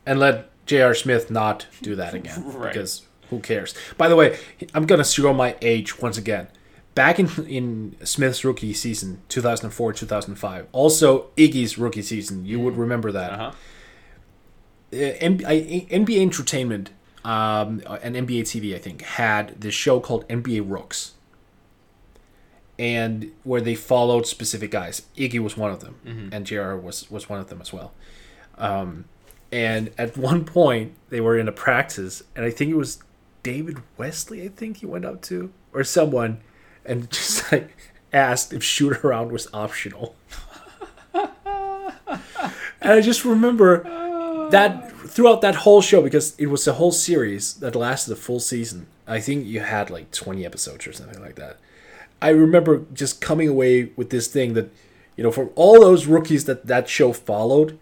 and let J.R. Smith not do that again Right. because who cares? By the way, I'm gonna show my age once again. Back in in Smith's rookie season, 2004 2005, also Iggy's rookie season, you would remember that. Uh huh. Uh, N- I- NBA Entertainment um, and NBA TV, I think, had this show called NBA Rooks, and where they followed specific guys. Iggy was one of them, and Jr. was was one of them as well. Um, and at one point, they were in a practice, and I think it was David Wesley. I think he went up to or someone, and just like asked if shoot around was optional. And I just remember that throughout that whole show because it was a whole series that lasted a full season. I think you had like 20 episodes or something like that. I remember just coming away with this thing that, you know, from all those rookies that that show followed,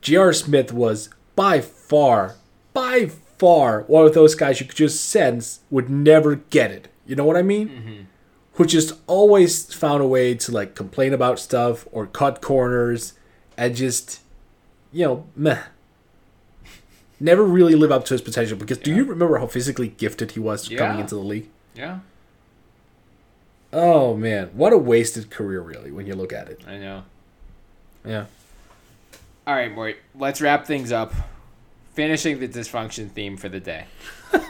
J.R. Smith was by far, by far one of those guys you could just sense would never get it. You know what I mean? Mm-hmm. Who just always found a way to like complain about stuff or cut corners and just you know, meh. Never really live up to his potential because do you remember how physically gifted he was coming into the league? Yeah, Oh man, what a wasted career really when you look at it. I know. Yeah. All right, Mort. Let's wrap things up. Finishing the dysfunction theme for the day.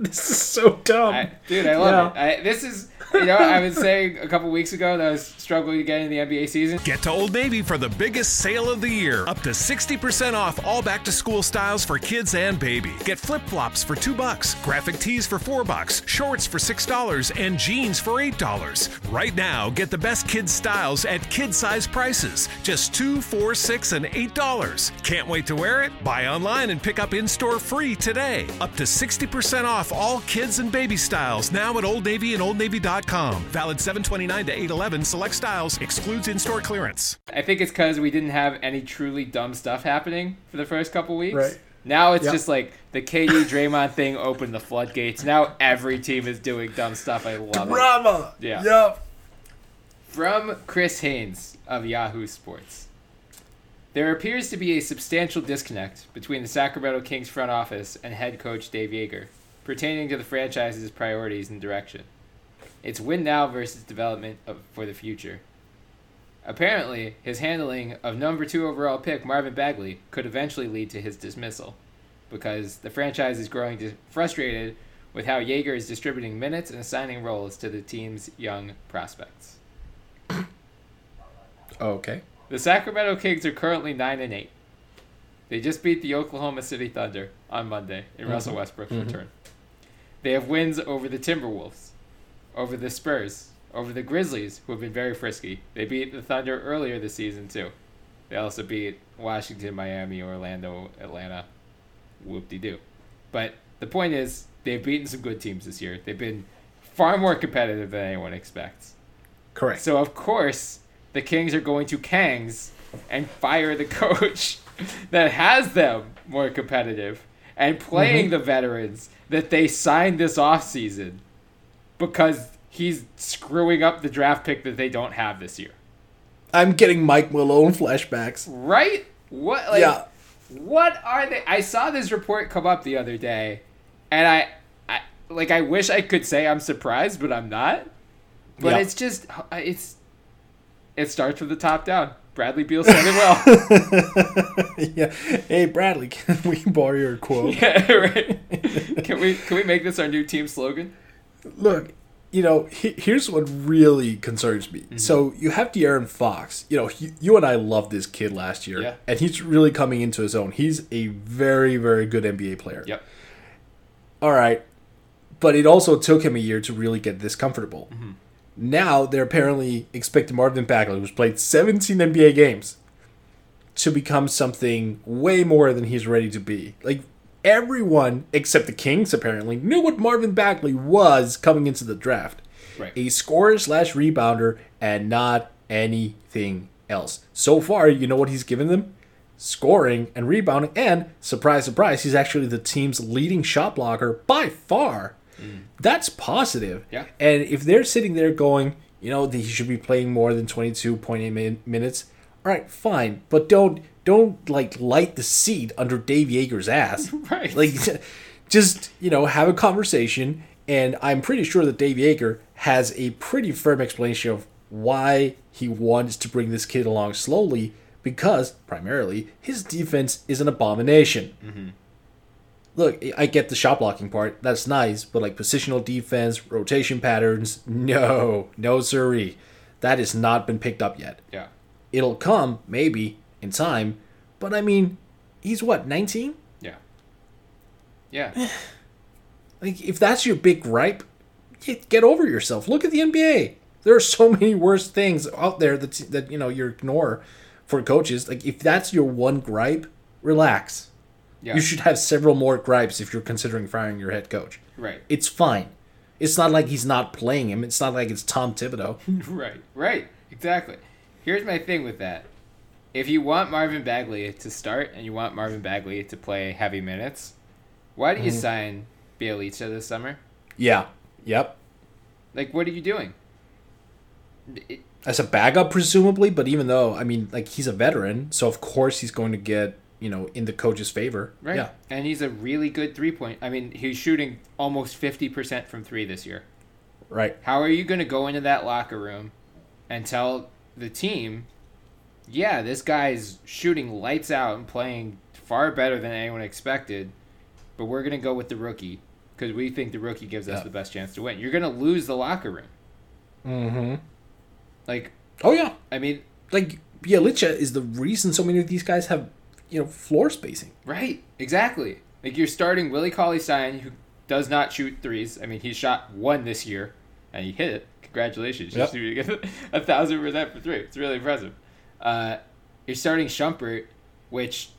This is so dumb. I, dude, I love Yeah. it. I, this is, you know, I was saying a couple weeks ago that I was struggling to get in the NBA season. Get to Old Navy for the biggest sale of the year. Up to 60% off all back to school styles for kids and baby. Get flip flops for 2 bucks, graphic tees for 4 bucks, shorts for $6, and jeans for $8. Right now, get the best kids styles at kid size prices. Just 2 4 6 and $8. Can't wait to wear it? Buy online and pick up in store free today. Up to 60% off all kids and baby styles now at Old Navy and Old OldNavy.com. Valid 729 to 811. Select styles. Excludes in store clearance. I think it's because we didn't have any truly dumb stuff happening for the first couple weeks. Right. Now it's Yep. just like the KD Draymond thing opened the floodgates. Now every team is doing dumb stuff. I love it. Drama. Yeah. Yep. From Chris Haynes of Yahoo Sports. There appears to be a substantial disconnect between the Sacramento Kings front office and head coach Dave Joerger pertaining to the franchise's priorities and direction. It's win now versus development of, for the future. Apparently, his handling of number two overall pick Marvin Bagley could eventually lead to his dismissal, because the franchise is growing dis- frustrated with how Joerger is distributing minutes and assigning roles to the team's young prospects. Oh, okay. The Sacramento Kings are currently nine and eight. They just beat the Oklahoma City Thunder on Monday in mm-hmm. Russell Westbrook's mm-hmm. return. They have wins over the Timberwolves, over the Spurs, over the Grizzlies, who have been very frisky. They beat the Thunder earlier this season too. They also beat Washington, Miami, Orlando, Atlanta. Whoop de doo. But the point is, they've beaten some good teams this year. They've been far more competitive than anyone expects. Correct. So of course, the Kings are going to Kangs and fire the coach that has them more competitive and playing Mm-hmm. the veterans that they signed this offseason because he's screwing up the draft pick that they don't have this year. I'm getting Mike Malone flashbacks. Right? What like Yeah. what are they I saw this report come up the other day and I I like I wish I could say I'm surprised, but I'm not. But Yeah. it's just uh, it's it starts from the top down. Bradley Beal said it well. yeah. Hey Bradley, can we borrow your quote? yeah, right. Can we can we make this our new team slogan? Look, you know, he, here's what really concerns me. Mm-hmm. So you have De'Aaron Fox. You know, he, you and I loved this kid last year, Yeah. and he's really coming into his own. He's a very, very good NBA player. Yep. All right, but it also took him a year to really get this comfortable. Mm-hmm. Now they're apparently expecting Marvin Bagley, who's played 17 NBA games, to become something way more than he's ready to be. Like everyone except the Kings apparently knew what Marvin Bagley was coming into the draft. Right. A scorer slash rebounder and not anything else. So far, you know what he's given them? Scoring and rebounding, and surprise, surprise, he's actually the team's leading shot blocker by far. Mm. That's positive. Yeah. And if they're sitting there going, you know, he should be playing more than 22.8 minutes, all right, fine, but don't don't like light the seat under Dave Joerger's ass. Right. Like just, you know, have a conversation and I'm pretty sure that Dave Yeager has a pretty firm explanation of why he wants to bring this kid along slowly because primarily his defense is an abomination. Mm-hmm. Look, I get the shot blocking part. That's nice, but like positional defense, rotation patterns, no, no siree. That has not been picked up yet. Yeah. It'll come, maybe, in time, but I mean, he's what, 19? Yeah. Yeah. Like, if that's your big gripe, get, get over yourself. Look at the NBA. There are so many worse things out there that that you know you ignore for coaches. Like, if that's your one gripe, relax. Yeah. You should have several more gripes if you're considering firing your head coach. Right. It's fine. It's not like he's not playing him. It's not like it's Tom Thibodeau. Right, right, exactly. Here's my thing with that. If you want Marvin Bagley to start and you want Marvin Bagley to play heavy minutes, why do you Mm-hmm. sign Bjelica this summer? yeah. Yep. Like, what are you doing? It, As a backup, presumably, but even though, I mean, like, he's a veteran, so of course he's going to get, you know, in the coach's favor. right, Yeah. and he's a really good three point. I mean, he's shooting almost fifty percent from three this year. Right. How are you going to go into that locker room and tell the team, yeah, this guy's shooting lights out and playing far better than anyone expected, but we're going to go with the rookie because we think the rookie gives us Yeah. the best chance to win. You're going to lose the locker room. Mm-hmm. Like, Oh, yeah. I mean, Like, Bjelica is the reason so many of these guys have, you know, floor spacing. right, exactly. Like, you're starting Willie Cauley Stein, who does not shoot threes. I mean, he shot one this year, and he hit it. Congratulations. Yep. You're shooting a thousand percent for three. It's really impressive. Uh, you're starting Shumpert, which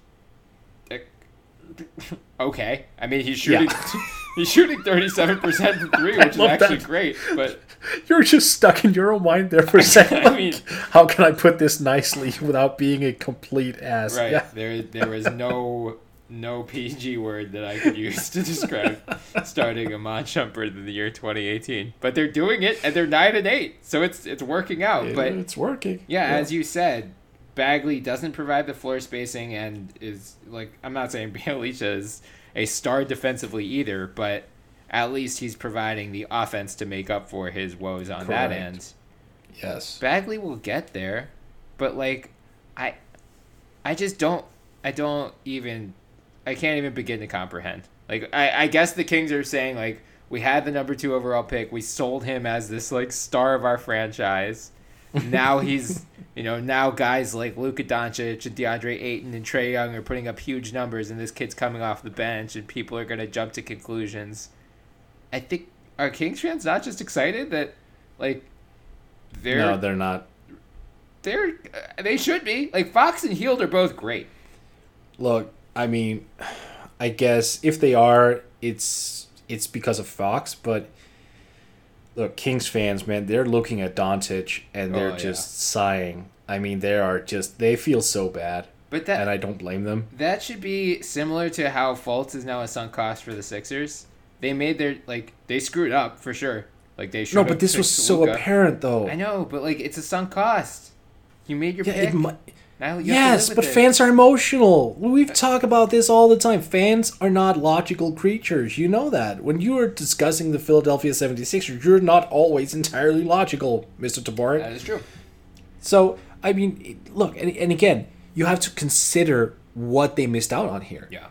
okay. I mean, he's shooting he's shooting thirty seven percent from three, which is actually that. great. But You're just stuck in your own mind there for a second. I mean- Like, how can I put this nicely without being a complete ass? right Yeah. there, there was no no PG word that I could use to describe starting Iman Shumpert in the year 2018. But they're doing it, and they're nine and eight, so it's it's working out. It- but it's working. Yeah, as you said, Bagley doesn't provide the floor spacing and is like I'm not saying Bjelica is a star defensively either, but at least he's providing the offense to make up for his woes on that end. Yes. Bagley will get there, but like I I just don't I don't even I can't even begin to comprehend. Like I, I guess the Kings are saying like we had the number two overall pick, we sold him as this like star of our franchise. now he's you know, now guys like Luka Doncic and DeAndre Ayton and Trae Young are putting up huge numbers and this kid's coming off the bench and people are gonna jump to conclusions. I think are Kings fans not just excited that like they're No, they're not. they're uh, they should be like Fox and Hield are both great. Look, I mean, I guess if they are, it's it's because of Fox. But look, Kings fans, man, they're looking at Doncic and they're Oh, yeah. just sighing. I mean, they are just they feel so bad, But that and I don't blame them. that should be similar to how Fultz is now a sunk cost for the Sixers. They made their like they screwed up for sure. Like they should. No, but this was so apparent, though. I know, but like it's a sunk cost. You made your Yeah, pick. it mi- now you have to yes, but it. fans are emotional. We've talked about this all the time. Fans are not logical creatures. You know that. When you are discussing the Philadelphia 76ers, you're not always entirely logical, Mr. Toporek. That is true. So, I mean, look, and, and again, you have to consider what they missed out on here. Yeah.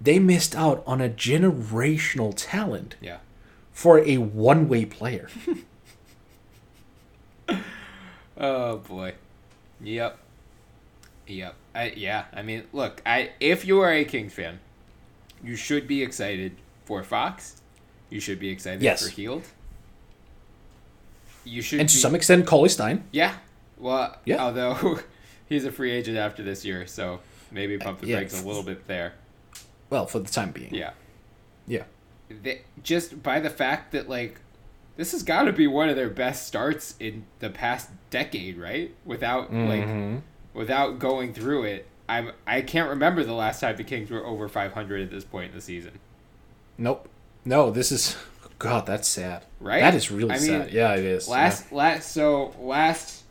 They missed out on a generational talent Yeah. for a one way player. Oh boy. Yep. Yep. I yeah. I mean, look. I if you are a Kings fan, you should be excited for Fox. You should be excited Yes. for Hield. You should. and to be, some extent, Cauley Stein. Yeah. Well, Yeah. although he's a free agent after this year, so maybe pump the Yeah. brakes a little bit there. Well, for the time being. Yeah. Yeah. They, just by the fact that like this has got to be one of their best starts in the past decade, right? Without Mm-hmm. like without going through it. I'm I can't remember the last time the Kings were over 500 at this point in the season. Nope. No, this is. God, that's sad. Right? That is really I mean, sad. Yeah, it is. Last last so last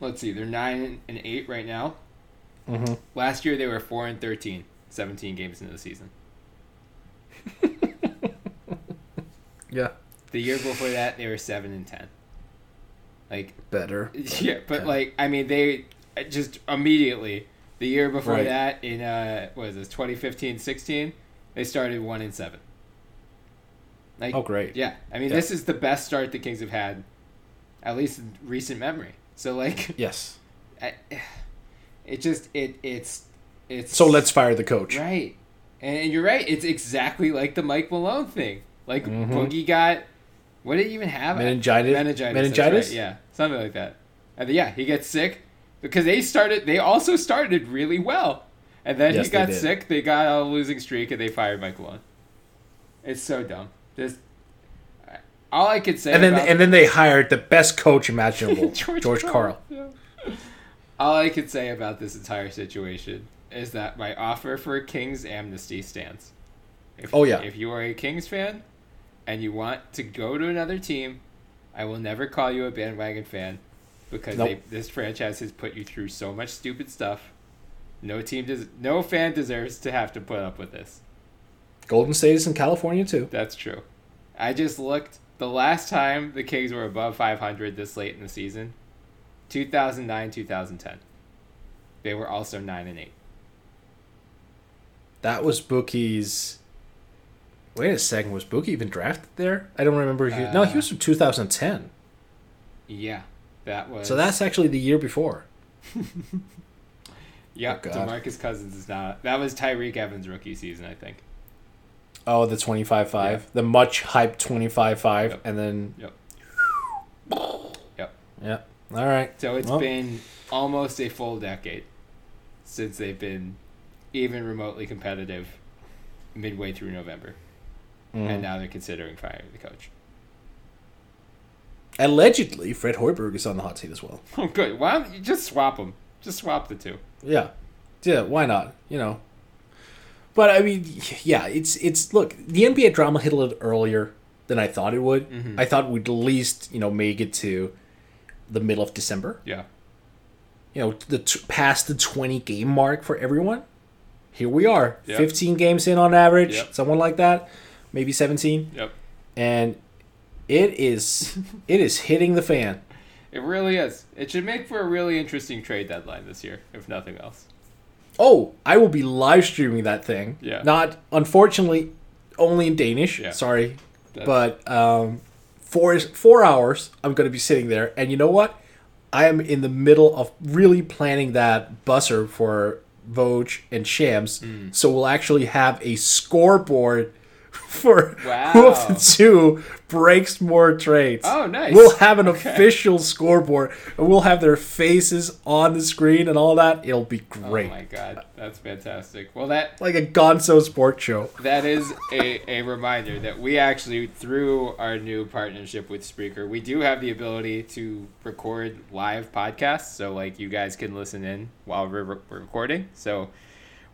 let's see, they're 9 and 8 right now. Mm-hmm. Last year they were 4 and 13, 17 games into the season. Yeah. The year before that they were 7 and 10. Like Better. Yeah, but like I mean, they uh, just immediately the year before Right. that in uh, what is this 2015-16, they started one in seven. Like Oh, great. Yeah, I mean Yeah. this is the best start the Kings have had, at least in recent memory. So like, Yes. I, it just it it's it's So let's fire the coach. Right. And you're right. It's exactly like the Mike Malone thing. Like Mm-hmm. Boogie got what did he even have? Meningitis? Meningitis. Meningitis? right, Yeah, something like that. And yeah, he gets sick because they started. They also started really well, and then Yes, he got did. sick. They got a losing streak, and they fired Mike Malone. It's so dumb. Just all I could say. And then and then they hired the best coach imaginable, George, Karl. Yeah. All I could say about this entire situation is that my offer for Kings amnesty stands. If, Oh, yeah. If you are a Kings fan and you want to go to another team, I will never call you a bandwagon fan because Nope. they, this franchise has put you through so much stupid stuff. No team does. No fan deserves to have to put up with this. Golden State is in California too. That's true. I just looked. The last time the Kings were above 500 this late in the season, 2009 2010. They were also 9 and 8. That was Boogie's. Wait a second, was Boogie even drafted there? I don't remember. He, no, he was from uh, 2010. Yeah, that was. So that's actually the year before. yeah. oh, God. Demarcus Cousins is not. That was Tyreke Evans' rookie season, I think. Oh, the 25 5. The much hyped 25 5. Yep. And then, Yep. Yep. yeah. All right. So it's Well, been almost a full decade since they've been even remotely competitive midway through November. Mm-hmm. And now they're considering firing the coach. Allegedly, Fred Hoiberg is on the hot seat as well. Oh, good. Why don't you just swap them? Just swap the two. Yeah. Yeah, why not? You know. But I mean, yeah, it's it's look, the NBA drama hit a little earlier than I thought it would. Mm-hmm. I thought we'd at least, you know, make it to the middle of December. Yeah. You know, the t- past the 20 game mark for everyone. Here we are. Yep. 15 games in on average, Yep. someone like that, maybe 17. Yep. And it is it is hitting the fan. It really is. It should make for a really interesting trade deadline this year, if nothing else. Oh, I will be live streaming that thing. Yeah. Not unfortunately only in Danish. Yeah. Sorry. That's- But um four four hours I'm gonna be sitting there and you know what? I am in the middle of really planning that buzzer for Woj and Shams. Mm. So we'll actually have a scoreboard for Wow. who of the two breaks more trades. Oh, nice. We'll have an official scoreboard and we'll have their faces on the screen and all that. It'll be great. Oh my god, that's fantastic. Well, that like a Gonzo sports show. that is a, a reminder that we actually, through our new partnership with Spreaker, we do have the ability to record live podcasts. So, like, you guys can listen in while we're re- recording. So,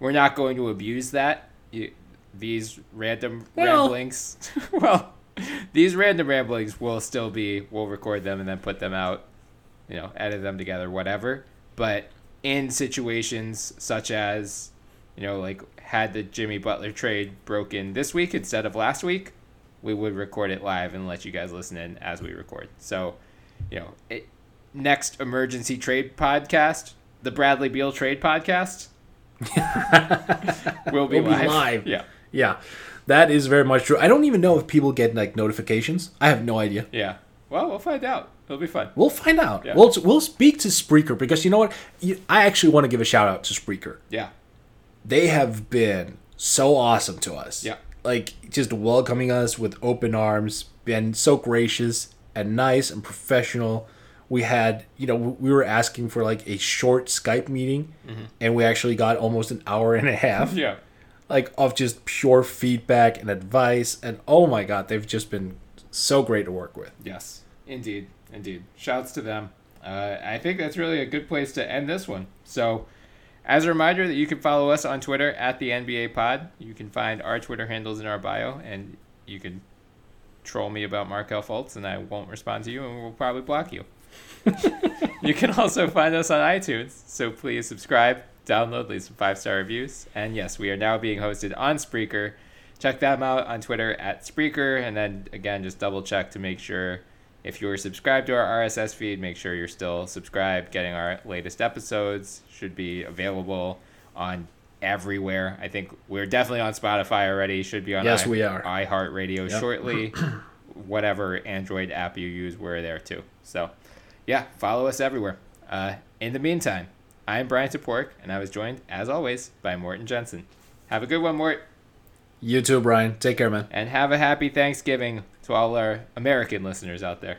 we're not going to abuse that. You, these random Well- ramblings, well, these random ramblings will still be, we'll record them and then put them out, you know, edit them together, whatever. But in situations such as, you know, like had the Jimmy Butler trade broken this week instead of last week, we would record it live and let you guys listen in as we record. So, you know, it, next emergency trade podcast, the Bradley Beal trade podcast, will be, Will be live. live. Yeah. Yeah. That is very much true. I don't even know if people get like notifications. I have no idea. Yeah. Well, we'll find out. It'll be fun. We'll find out. Yeah. We'll we'll speak to Spreaker because you know what? I actually want to give a shout out to Spreaker. Yeah. They have been so awesome to us. Yeah. Like just welcoming us with open arms, been so gracious and nice and professional. We had, you know, we were asking for like a short Skype meeting, and we actually got almost an hour and a half. Mm-hmm. Yeah. Like of just pure feedback and advice and oh my god they've just been so great to work with Yes, indeed, indeed. Shouts to them. Uh, I think that's really a good place to end this one. So, as a reminder, that you can follow us on Twitter at the NBA Pod. You can find our Twitter handles in our bio, and you can troll me about Markelle Fultz, and I won't respond to you, and we'll probably block you. you can also find us on iTunes, so please subscribe, download, leave some five star reviews, and yes, we are now being hosted on Spreaker. Check them out on Twitter at Spreaker, and then again, just double check to make sure if you're subscribed to our RSS feed, make sure you're still subscribed. Getting our latest episodes should be available on everywhere. I think we're definitely on Spotify already. Should be on Yes, we are. iHeartRadio shortly. Whatever Android app you use, we're there too. So, yeah, follow us everywhere. Uh, in the meantime, I'm Bryan Toporek, and I was joined, as always, by Morten Jensen. Have a good one, Mort, you too bryan take care man and have a happy Thanksgiving to all our American listeners out there.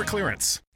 store clearance.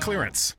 clearance.